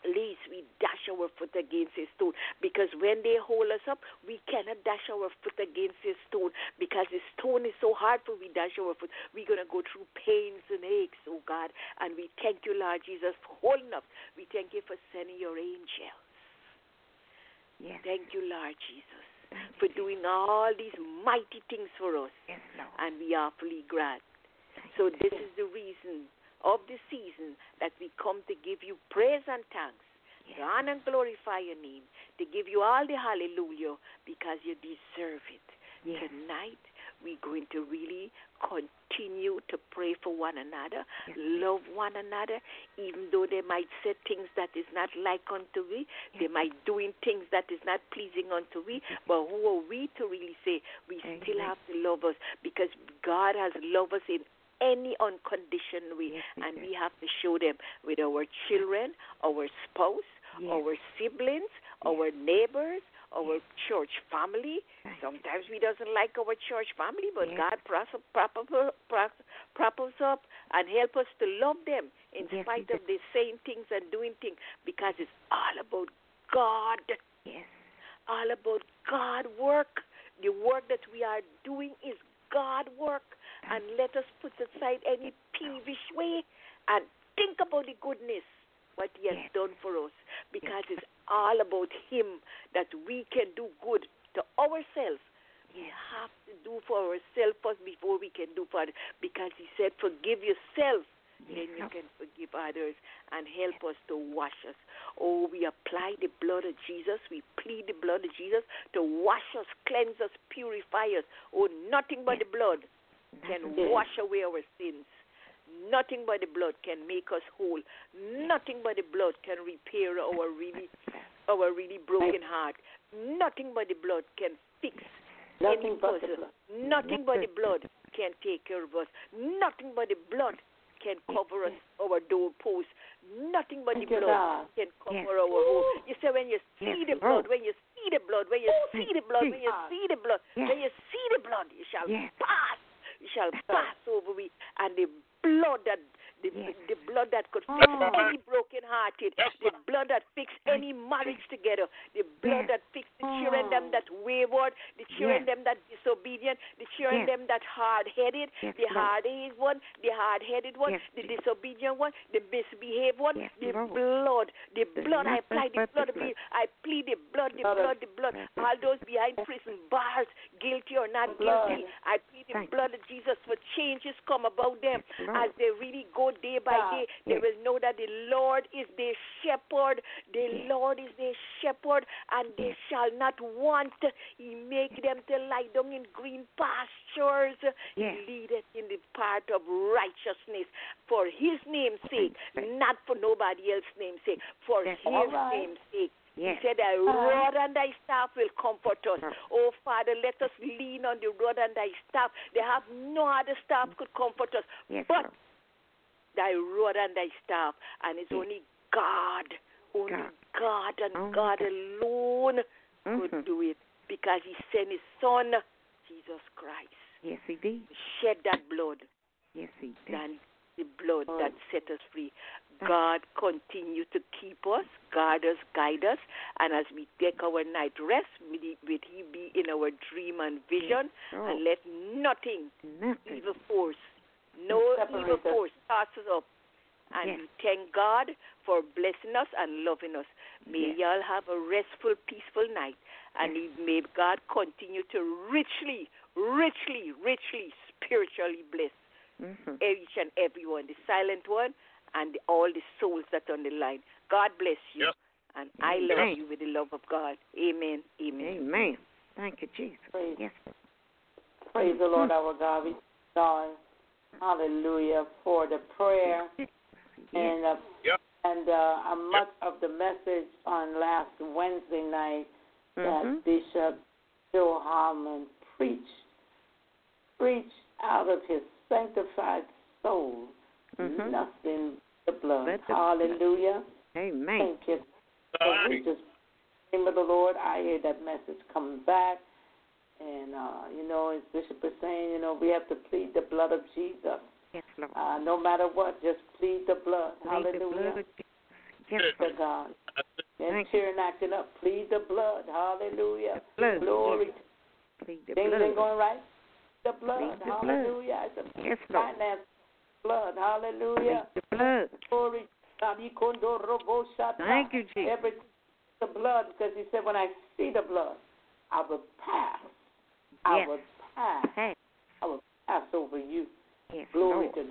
Least we dash our foot against a stone. Because when they hold us up, we cannot dash our foot against a stone because the stone is so hard for we dash our foot. We're going to go through pains and aches, oh God. And we thank you, Lord Jesus, for holding us. We thank you for sending your angels. Yes. Thank you, Lord Jesus, Thank for you, doing all these mighty things for us. Yes, Lord. And we are fully glad. Thank So you. this is the reason of the season that we come to give you praise and thanks, to honor and glorify your name, to give you all the hallelujah because you deserve it. Yes. Tonight we're going to really continue to pray for one another, Yes. love one another, even though they might say things that is not like unto we, they might doing things that is not pleasing unto we, but who are we to really say we still have to love us because God has loved us in any unconditional way, Yes, and we have to show them with our children, our spouse, Yes. our siblings, our neighbors, our church family. You. Sometimes we doesn't like our church family, but Yes. God prop, prop, up- prop, prop us up and help us to love them in Yes, spite of the saying things and doing things because it's all about God Yes. all about God work. The work that we are doing is God work. And let us put aside any peevish way and think about the goodness, what He has Yes. done for us. Because it's all about Him that we can do good to ourselves. We have to do for ourselves first before we can do for others. Because He said, forgive yourself then you can forgive others and help us to wash us. Oh, we apply the blood of Jesus. We plead the blood of Jesus to wash us, cleanse us, purify us. Oh, nothing but the blood can wash away our sins. Nothing but the blood can make us whole. Nothing but the blood can repair our really, our really broken heart. Nothing but the blood can fix Nothing any but the puzzle. blood. Nothing but the blood can take care of us. Nothing but the blood can cover us, our doorposts. Nothing but the blood can cover Yes. our home. You say when you see Yes, the blood, when you see the blood, when you oh, see the blood, when you see the blood, when you see the blood, you shall pass. Shall pass over me, and the blood that the, Yes. the blood that could fix Oh. any broken hearted, Yes, the blood that fix any marriage together, the blood Yes. that fix the children them oh. that wayward, the children Yes. them that disobedient, the children them that hard headed, Yes, the hard headed one, the hard headed one, the disobedient one, the misbehaved one, the Lord. blood, the blood. I apply the blood, blood. I plead the blood, the Blood blood, the blood. All those behind prison bars, guilty or not guilty, I plead the blood of Jesus for changes come about them as they really go day by day. They will know that the Lord is their shepherd. The Lord is their shepherd, and they shall not want. He make them to lie down in green pastures. He leadeth in the path of righteousness for His name's sake, not for nobody else's name's sake. For. His right. name's sake. Yes. He said, Thy rod and thy staff will comfort us. Oh, Father, let us lean on the rod and thy staff. They have no other staff could comfort us Yes, but. Thy rod and thy staff. And it's only God, only God. God, and Only God God. alone could Mhm. do it because He sent His Son, Jesus Christ, Yes, He did. shed that blood, Yes, He did. and the blood Lord. that set us free. God continue to keep us, guard us, guide us, and as we take our night rest, may He, he be in our dream and vision, Oh, and let nothing, nothing. evil force, no evil us. force toss us up. And Yes. we thank God for blessing us and loving us. May Yes. y'all have a restful, peaceful night. And Yes. may God continue to richly, richly, richly, spiritually bless Mhm. each and every one, the silent one and the, all the souls that are on the line. God bless you. Yes. And I love Amen. you with the love of God. Amen. Amen. Amen. Thank you, Jesus. Praise, Yes. praise the Lord our God. We God, hallelujah, for the prayer and uh, Yep. and uh, uh, much of the message on last Wednesday night that Mhm. Bishop Joe Harmon preached, preached out of his sanctified soul, Mhm. nothing but blood. But the Hallelujah. Amen. Thank you. So we just name of the Lord. I hear that message come back, and uh, you know, as Bishop was saying, you know, we have to plead the blood of Jesus. Yes, Lord. Uh, no matter what, just plead the blood. Plead the Hallelujah. blood of Jesus. Yes, to. God. And Thank cheering acting up, plead the blood. Hallelujah. The blood. Glory. Plead the Things ain't going right. The blood. Plead the blood. Hallelujah. It's a Yes, Lord. finance blood. Plead Hallelujah. the blood. Glory. God, he kondo robo shata. Thank you, Jesus. Every the blood, because he said, when I see the blood, I will pass. I Yes. will pass. Hey. I will pass over you. Yes, Glory Lord. to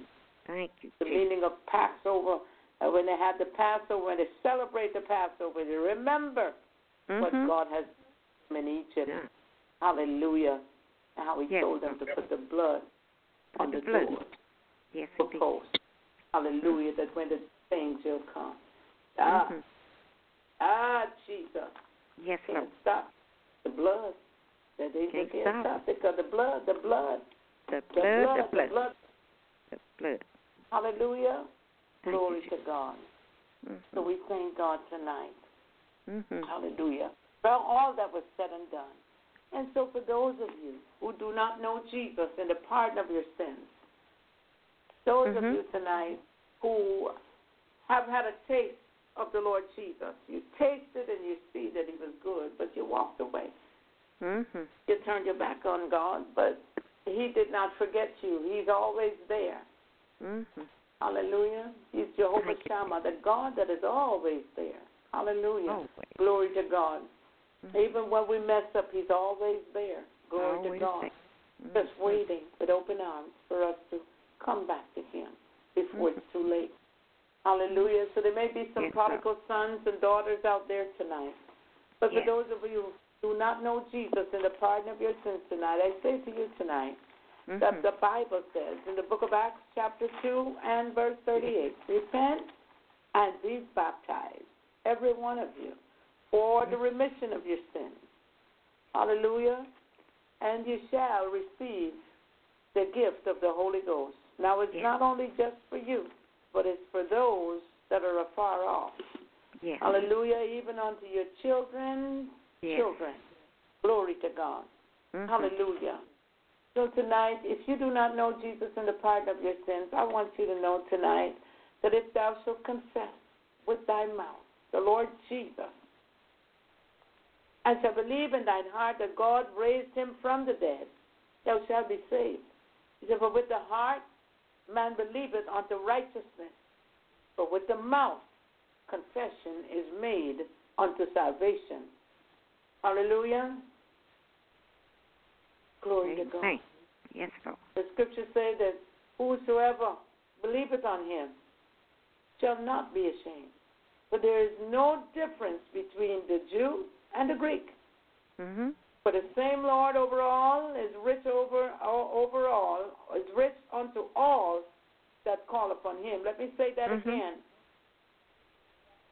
Thank you, the Jesus. meaning of Passover. Uh, when they had the Passover, when they celebrate the Passover, they remember what Mhm. God has done in Egypt. Yeah. Hallelujah. And how he Yes. told them to put the blood Put on the the, blood. doors, Yes, did. posts. Hallelujah. That when the things will come. Ah, Mhm. ah, Jesus. Yes, Can't Lord. stop the blood. That angel Can't can't, stop. stop because the blood, the blood, The the blood, the blood, the blood. the blood. Hallelujah. Thank Glory you, to God. So Mhm. we thank God tonight. Mhm. Hallelujah. For all that was said and done. And so for those of you who do not know Jesus and the pardon of your sins, those of Mhm. you tonight who have had a taste of the Lord Jesus, you tasted and you see that he was good, but you walked away. Mhm. You turned your back on God, but he did not forget you. He's always there. Mhm. Hallelujah. He's Jehovah. Shammah, the God that is always there. Hallelujah. Always. Glory to God. Mhm. Even when we mess up, He's always there. Glory Always to God. there. Just waiting with open arms for us to come back to Him. before Mm-hmm. it's too late. Hallelujah. So there may be some Yes, prodigal sons and daughters out there tonight. But for those of you do not know Jesus and the pardon of your sins tonight, I say to you tonight that Mhm. the Bible says in the book of Acts, chapter 2 and verse 38 repent and be baptized, every one of you, for the remission of your sins. Hallelujah. And you shall receive the gift of the Holy Ghost. Now, it's Yes. not only just for you, but it's for those that are afar off. Yes. Hallelujah. Even unto your children, Yes. children. Glory to God. Mhm. Hallelujah. So tonight, if you do not know Jesus and the pardon of your sins, I want you to know tonight that if thou shalt confess with thy mouth the Lord Jesus, and shalt believe in thine heart that God raised him from the dead, thou shalt be saved. He said, For with the heart man believeth unto righteousness, but with the mouth confession is made unto salvation. Hallelujah. Glory to God. Yes, Lord. The scriptures say that whosoever believeth on him shall not be ashamed. For there is no difference between the Jew and the Greek. Mm-hmm. For the same Lord over all is rich over over all, is rich unto all that call upon him. Let me say that mm-hmm. again.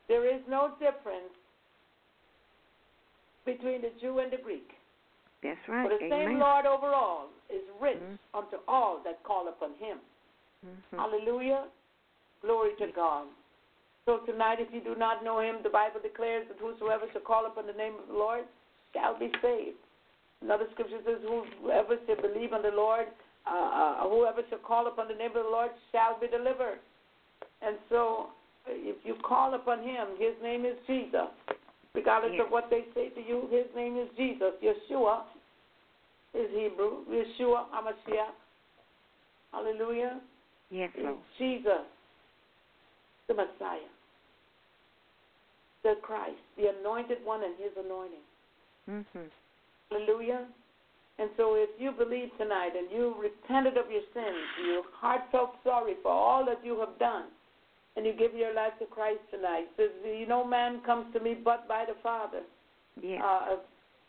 There is no difference between the Jew and the Greek. That's right. For the same Lord over all is rich Mhm. unto all that call upon him. Mhm. Hallelujah. Glory to God. So tonight, if you do not know him, the Bible declares that whosoever shall call upon the name of the Lord shall be saved. Another scripture says, whoever shall believe on the Lord, uh, uh, whoever shall call upon the name of the Lord shall be delivered. And so, if you call upon him, his name is Jesus. Regardless Yes. of what they say to you, his name is Jesus. Yeshua is Hebrew. Yeshua Hamashiach. Hallelujah. Yes, Lord. Jesus, the Messiah, the Christ, the anointed one and his anointing. Mhm. Hallelujah. And so if you believe tonight and you repented of your sins, your heart felt sorry for all that you have done, and you give your life to Christ tonight, says, you know, man comes to me but by the Father. Yes. Uh,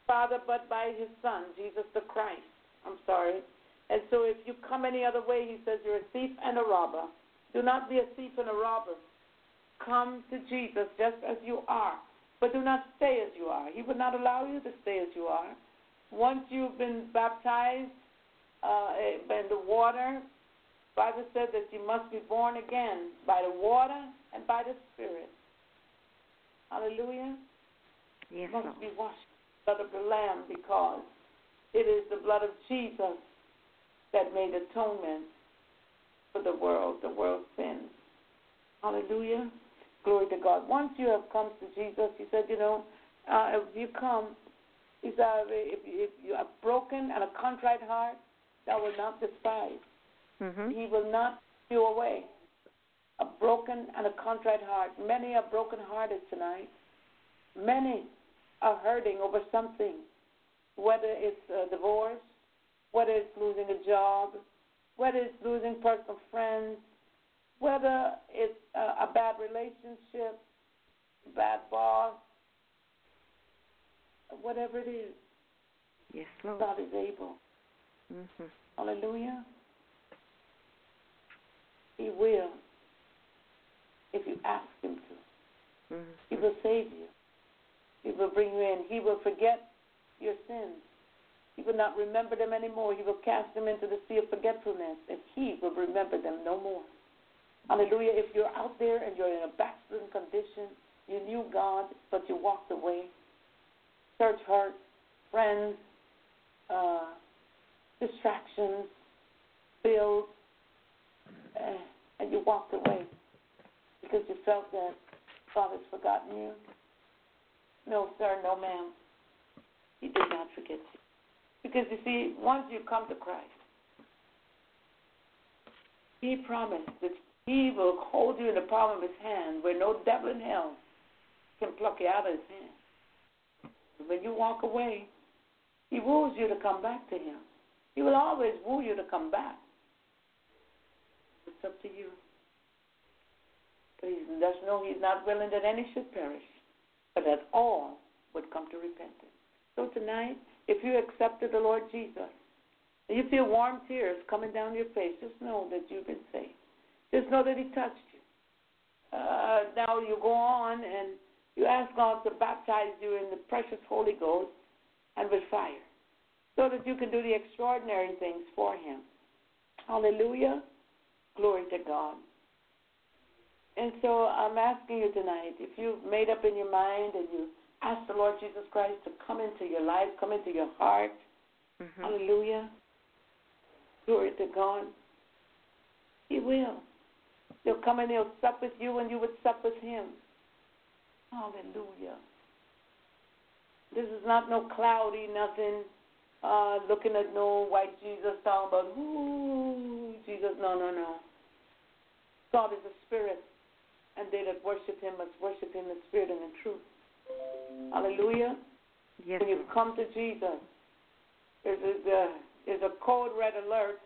Father, but by his Son, Jesus the Christ. I'm sorry. And so if you come any other way, he says, you're a thief and a robber. Do not be a thief and a robber. Come to Jesus just as you are, but do not stay as you are. He would not allow you to stay as you are. Once you've been baptized uh, in the water, Bible said that you must be born again by the water and by the Spirit. Hallelujah yes, must Lord. be washed blood of the Lamb because it is the blood of Jesus that made atonement for the world, the world's sins. Hallelujah. Glory to God. Once you have come to Jesus, he said, you know, uh, if you come, he said, if, if you are broken and a contrite heart, that will not despise. Mhm. He will not you away. A broken and a contrite heart. Many are broken-hearted tonight. Many are hurting over something, whether it's a divorce, whether it's losing a job, whether it's losing personal friends, whether it's a, a bad relationship, bad boss, whatever it is, Yes, Lord. God is able. Mhm. Hallelujah. He will if you ask Him to. He Mhm. will save you. He will bring you in. He will forget your sins. He will not remember them anymore. He will cast them into the sea of forgetfulness, and He will remember them no more. Hallelujah. If you're out there and you're in a backslidden condition, you knew God, but you walked away, church hurt, friends, uh, distractions, bills, uh, and you walked away because you felt that has forgotten you. No, sir, no, ma'am. He did not forget you. Because you see, once you come to Christ, He promised that He will hold you in the palm of His hand where no devil in hell can pluck you out of His hand. When you walk away, He woos you to come back to Him. He will always woo you to come back. Up to you. But he does know He's not willing that any should perish, but that all would come to repentance. So tonight, if you accepted the Lord Jesus, and you feel warm tears coming down your face, just know that you've been saved. Just know that He touched you. Uh, now you go on and you ask God to baptize you in the precious Holy Ghost and with fire, so that you can do the extraordinary things for Him. Hallelujah. Glory to God. And so I'm asking you tonight, if you've made up in your mind and you ask the Lord Jesus Christ to come into your life, come into your heart, Mm-hmm. hallelujah. Glory to God. He will. He'll come and he'll sup with you and you would sup with him. Hallelujah. This is not no cloudy nothing, uh, looking at no white Jesus talking about, ooh, Jesus. No, no, no. God is a spirit, and they that worship him must worship him in spirit and in truth. Hallelujah. Yes. When you've come to Jesus, there's a, the- there's a code red alert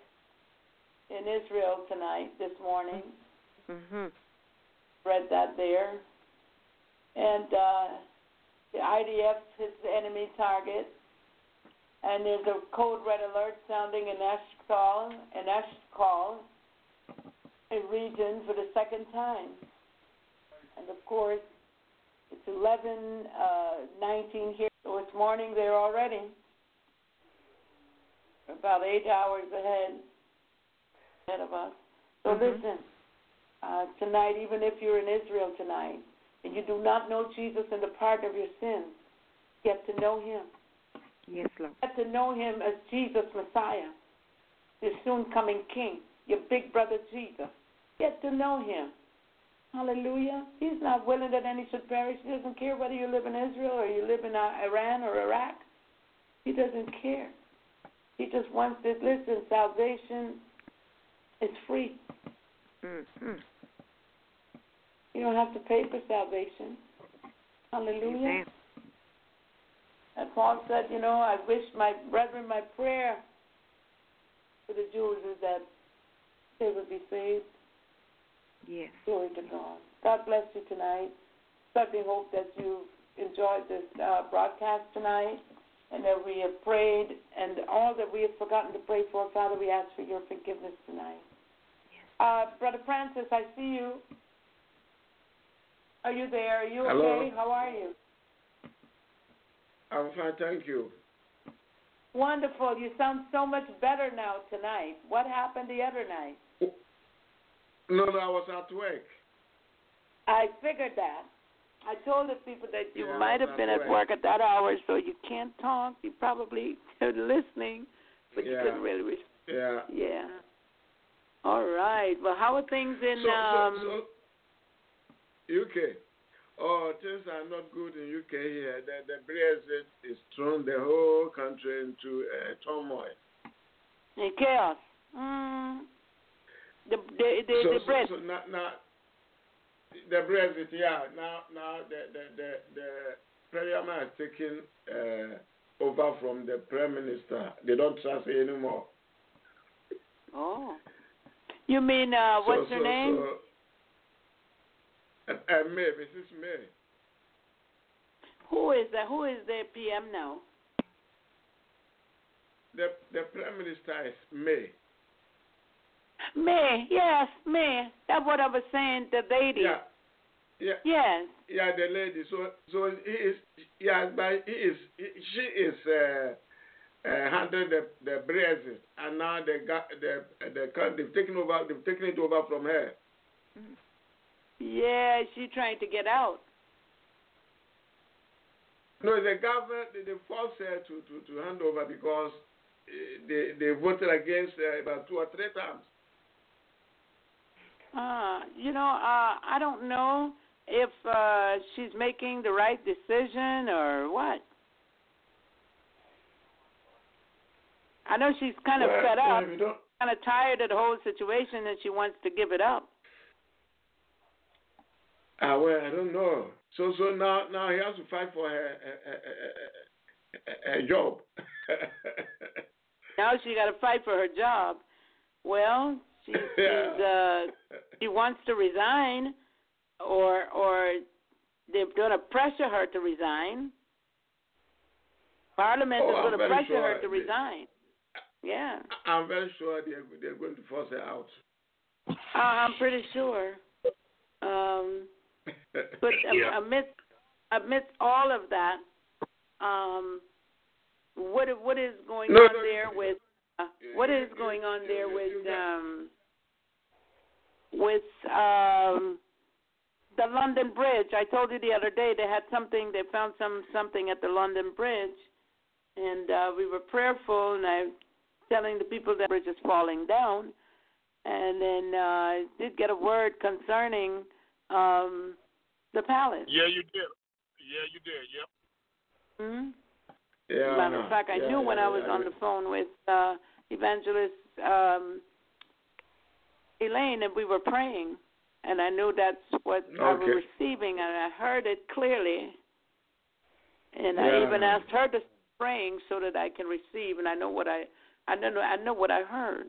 in Israel tonight, this morning. Mm-hmm. Read that there. And uh, the IDF is the enemy target. And there's a code red alert sounding in Eshkol, in Eshkol, a region for the second time. And of course, it's 11, uh, 19 here, so it's morning there already. About eight hours ahead, ahead of us. So Mhm. listen, uh, tonight, even if you're in Israel tonight, and you do not know Jesus and the pardon of your sins, get to know him. Yes, Lord. Get to know him as Jesus Messiah, your soon coming King, your big brother Jesus. Get to know him. Hallelujah. He's not willing that any should perish. He doesn't care whether you live in Israel or you live in uh, Iran or Iraq. He doesn't care. He just wants to listen. Salvation is free. Mhm. You don't have to pay for salvation. Hallelujah. Amen. And Paul said, you know, I wish my brethren, my prayer for the Jews is that they would be saved. Yes. Glory to God. God bless you tonight. Certainly hope that you enjoyed this uh, broadcast tonight and that we have prayed and all that we have forgotten to pray for. Father, we ask for your forgiveness tonight. Uh, Brother Francis, I see you. Are you there? Are you Hello. okay? How are you? I'm fine, thank you. Wonderful. You sound so much better now tonight. What happened the other night? No, no, I was at work. I figured that. I told the people that you Yeah, might have been at right. work at that hour, so you can't talk. You probably are listening, but you couldn't really. Re- Yeah. yeah. All right. Well, how are things in so, um? so, so, UK. Oh, things are not good in UK here. The, the Brexit is thrown the whole country into uh, turmoil. in chaos? Mm. The the the, so, the so, breast. so now, now, the Brexit, yeah. Now, now the the the, the Parliament has taken uh, over from the Prime Minister. They don't trust her anymore. Oh. You mean uh? What's so, her so, name? Uh, May, Mrs. May. Who is that? Who is their PM now? The the Prime Minister is May. May. Yes, May. That's what I was saying. The lady. Yeah, yeah, Yes. yeah. The lady. So so he is yeah, but he is he, she is uh, uh, handling the the Brexit, and now the ga- the the they've taken over they've taken it over from her. Yeah, she trying to get out. No, the government they, forced her to, to, to hand over because uh, they they voted against her about two or three times. Uh, you know, uh, I don't know if uh, she's making the right decision or what. I know she's kind of Well, fed up, kind of tired of the whole situation, and she wants to give it up. Ah, well, I don't know. So, so now, now he has to fight for her, a, job. Now she got to fight for her job. Well, she, she's uh, she wants to resign, or or they're going to pressure her to resign. Parliament Oh, is going to pressure sure her to they- resign. Yeah, I'm very sure they're, they're going to force her out. uh, I'm pretty sure. Um, but Yeah. amidst amidst all of that, um, what what is going No, on no, there with uh, what you- is going on there with um with um the London Bridge? I told you the other day they had something. They found some something at the London Bridge, and uh, we were prayerful, and I telling the people that the bridge is falling down. And then uh, I did get a word concerning um, the palace. Yeah, you did. Yeah, you did. Yep. hmm Yeah, Matter of fact, I yeah, knew when yeah, I was yeah, on yeah. the phone with uh, Evangelist um, Elaine and we were praying, and I knew that's what I was receiving, and I heard it clearly. And I even asked her to praying so that I can receive, and I know what I, I know, I know what I heard.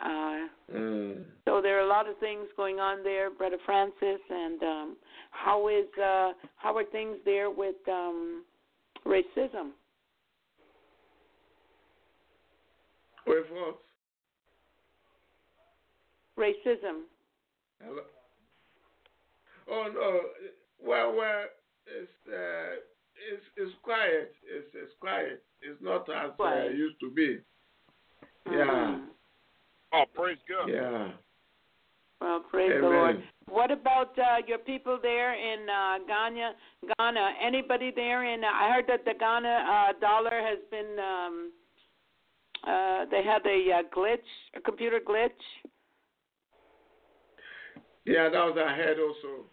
Uh, Mm. so there are a lot of things going on there, Brother Francis, and um, how is uh, how are things there with um, racism? With what? Racism. Hello? Oh no. Well, well, it's uh, it's it's quiet. It's it's quiet. It's not as uh, Quiet. used to be. Yeah. Mhm. Oh, praise God. Yeah. Well, praise the Lord. What about uh, your people there in uh, Ghana? Ghana? Anybody there? In uh, I heard that the Ghana uh, dollar has been. Um, uh, they had a uh, glitch, a computer glitch. Yeah, that was ahead also.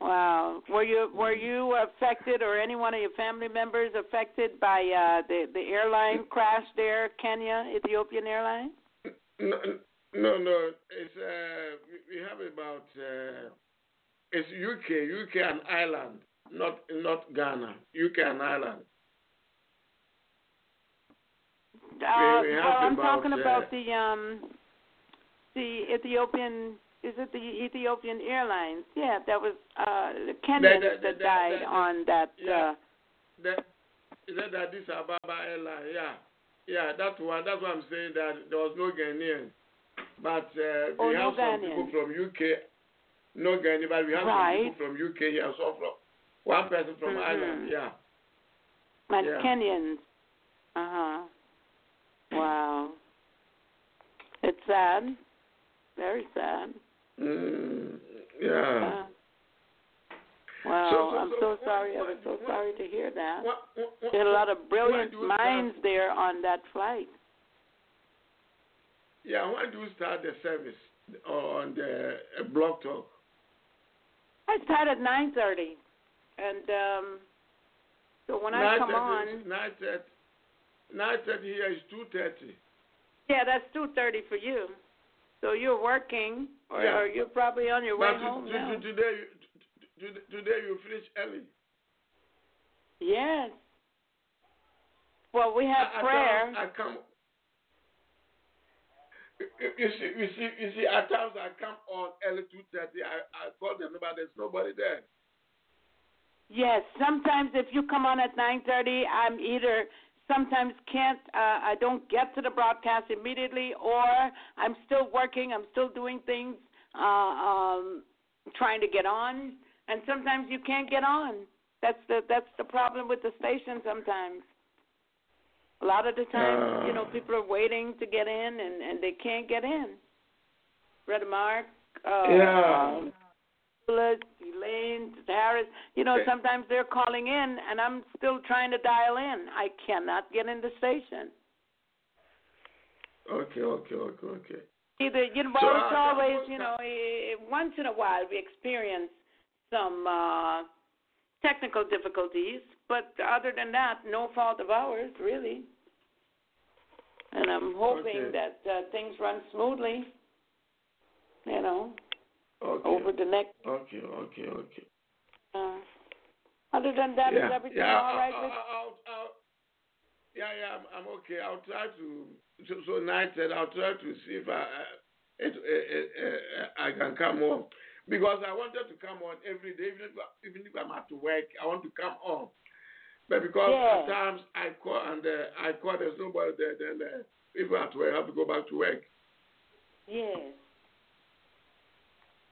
Wow. Were you were you affected, or any one of your family members affected by uh, the the airline crash there, Kenya Ethiopian Airlines? No, no, no. It's uh, we, have about uh, it's UK, UK and Ireland, not not Ghana, UK and Ireland. Uh, we well, I'm about, talking uh, about the um the Ethiopian. Is it the Ethiopian Airlines? Yeah, that was uh the Kenyans that- that that- died that- on that. yeah. uh That is that that Addis Ababa Airline, yeah, yeah. That's one. That's what I'm saying that there was no Ghanaian, but uh, Oh, we no have some Ghanaian. people from UK. No Ghanaian, but we have Right. some people from UK here. So from one person from Mhm. Ireland, yeah. Like Yeah. Kenyans. Uh huh. Wow. It's sad. Very sad. Mm, yeah. Uh, wow. So- so- I'm so so what- sorry. I was so what- sorry to hear that. What, what, what, There are a lot of brilliant minds start- there on that flight. Yeah, when do you start the service on the uh, blog talk? I start at nine thirty, and um, so when I come on, Nine thirty. Nine thirty here is two thirty. yeah, that's two thirty for you. So you're working, or, Yeah. or you're probably on your way to, home to, now. to, today, you, to, to, today you finish early. Yes. Well, we have I, prayer. I come. You, see, you see, you see. At times I come on early two thirty. I, I call the number. There's nobody there. Yes, sometimes if you come on at 9:30, I'm either sometimes can't uh, I don't get to the broadcast immediately or I'm still working, I'm still doing things uh um trying to get on and sometimes you can't get on. That's the that's the problem with the station sometimes. A lot of the times, you know, Ah. people are waiting to get in and and they can't get in. Brother Mark, uh Yeah. um, Elaine, Harris. You know, Okay. sometimes they're calling in, and I'm still trying to dial in. I cannot get in the station. Okay, okay, okay, okay. Either you know, So, well, it's uh, always you know, once in a while we experience some uh technical difficulties, but other than that, no fault of ours, really. And I'm hoping Okay. that uh, things run smoothly. You know, Okay. over the next. Okay, okay, okay. Uh, other than that, is yeah, everything yeah, all right I'll, I'll, I'll, yeah, yeah, I'm, I'm okay. I'll try to. So, so nine ten. I'll try to see if I, I it, it, it, I can come on because I wanted to come on every day, even if, even if I'm at work, I want to come on. But because Yeah. at times I call and uh, I call, there's nobody there, then uh, people at work I have to go back to work. Yes.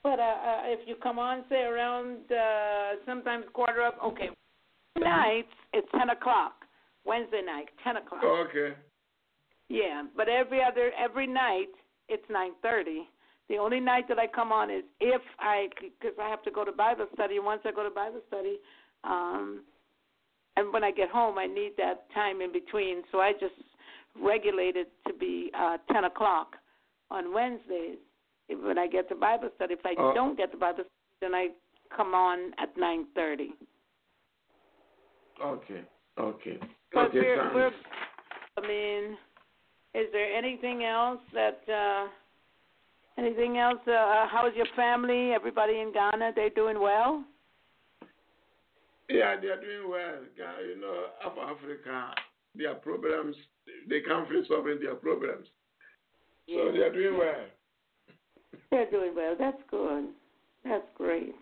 But uh, uh, if you come on, say around uh, sometimes quarter of okay, nights it's ten o'clock. Wednesday night, ten o'clock. Oh, okay. Yeah, but every other every night it's nine thirty. The only night that I come on is if I because I have to go to Bible study. Once I go to Bible study, um, and when I get home, I need that time in between. So I just regulate it to be uh, ten o'clock on Wednesdays. When I get to Bible study, if I Oh. don't get to Bible study, then I come on at nine thirty. Okay. Okay. But okay. we're, we're, I mean, is there anything else that, uh, anything else? Uh, how's your family? Everybody in Ghana, they doing well? Yeah, they are doing well. You know, Af Africa, their problems, they can't finish solving their problems. So they are doing well. They're doing well. That's good. That's great.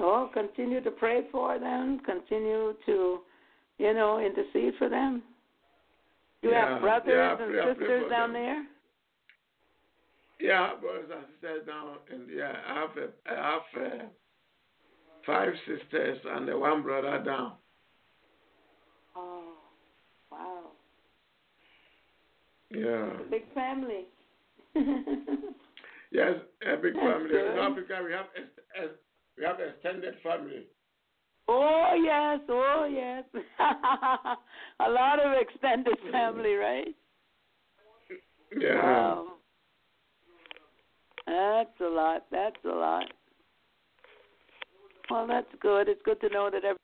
Oh, continue to pray for them. Continue to, you know, intercede for them. You Yeah, have brothers yeah, and sisters down them. there? Yeah, brothers and sisters down, and yeah, I have a, I have uh five sisters and uh, one brother down. Oh, wow. Yeah. A big family. Yes, a big That's family. good. In Africa, we have ex- we have extended family. Oh yes, oh yes. a lot of extended mm. family, right? Yeah. Wow. That's a lot. That's a lot. Well, that's good. It's good to know that every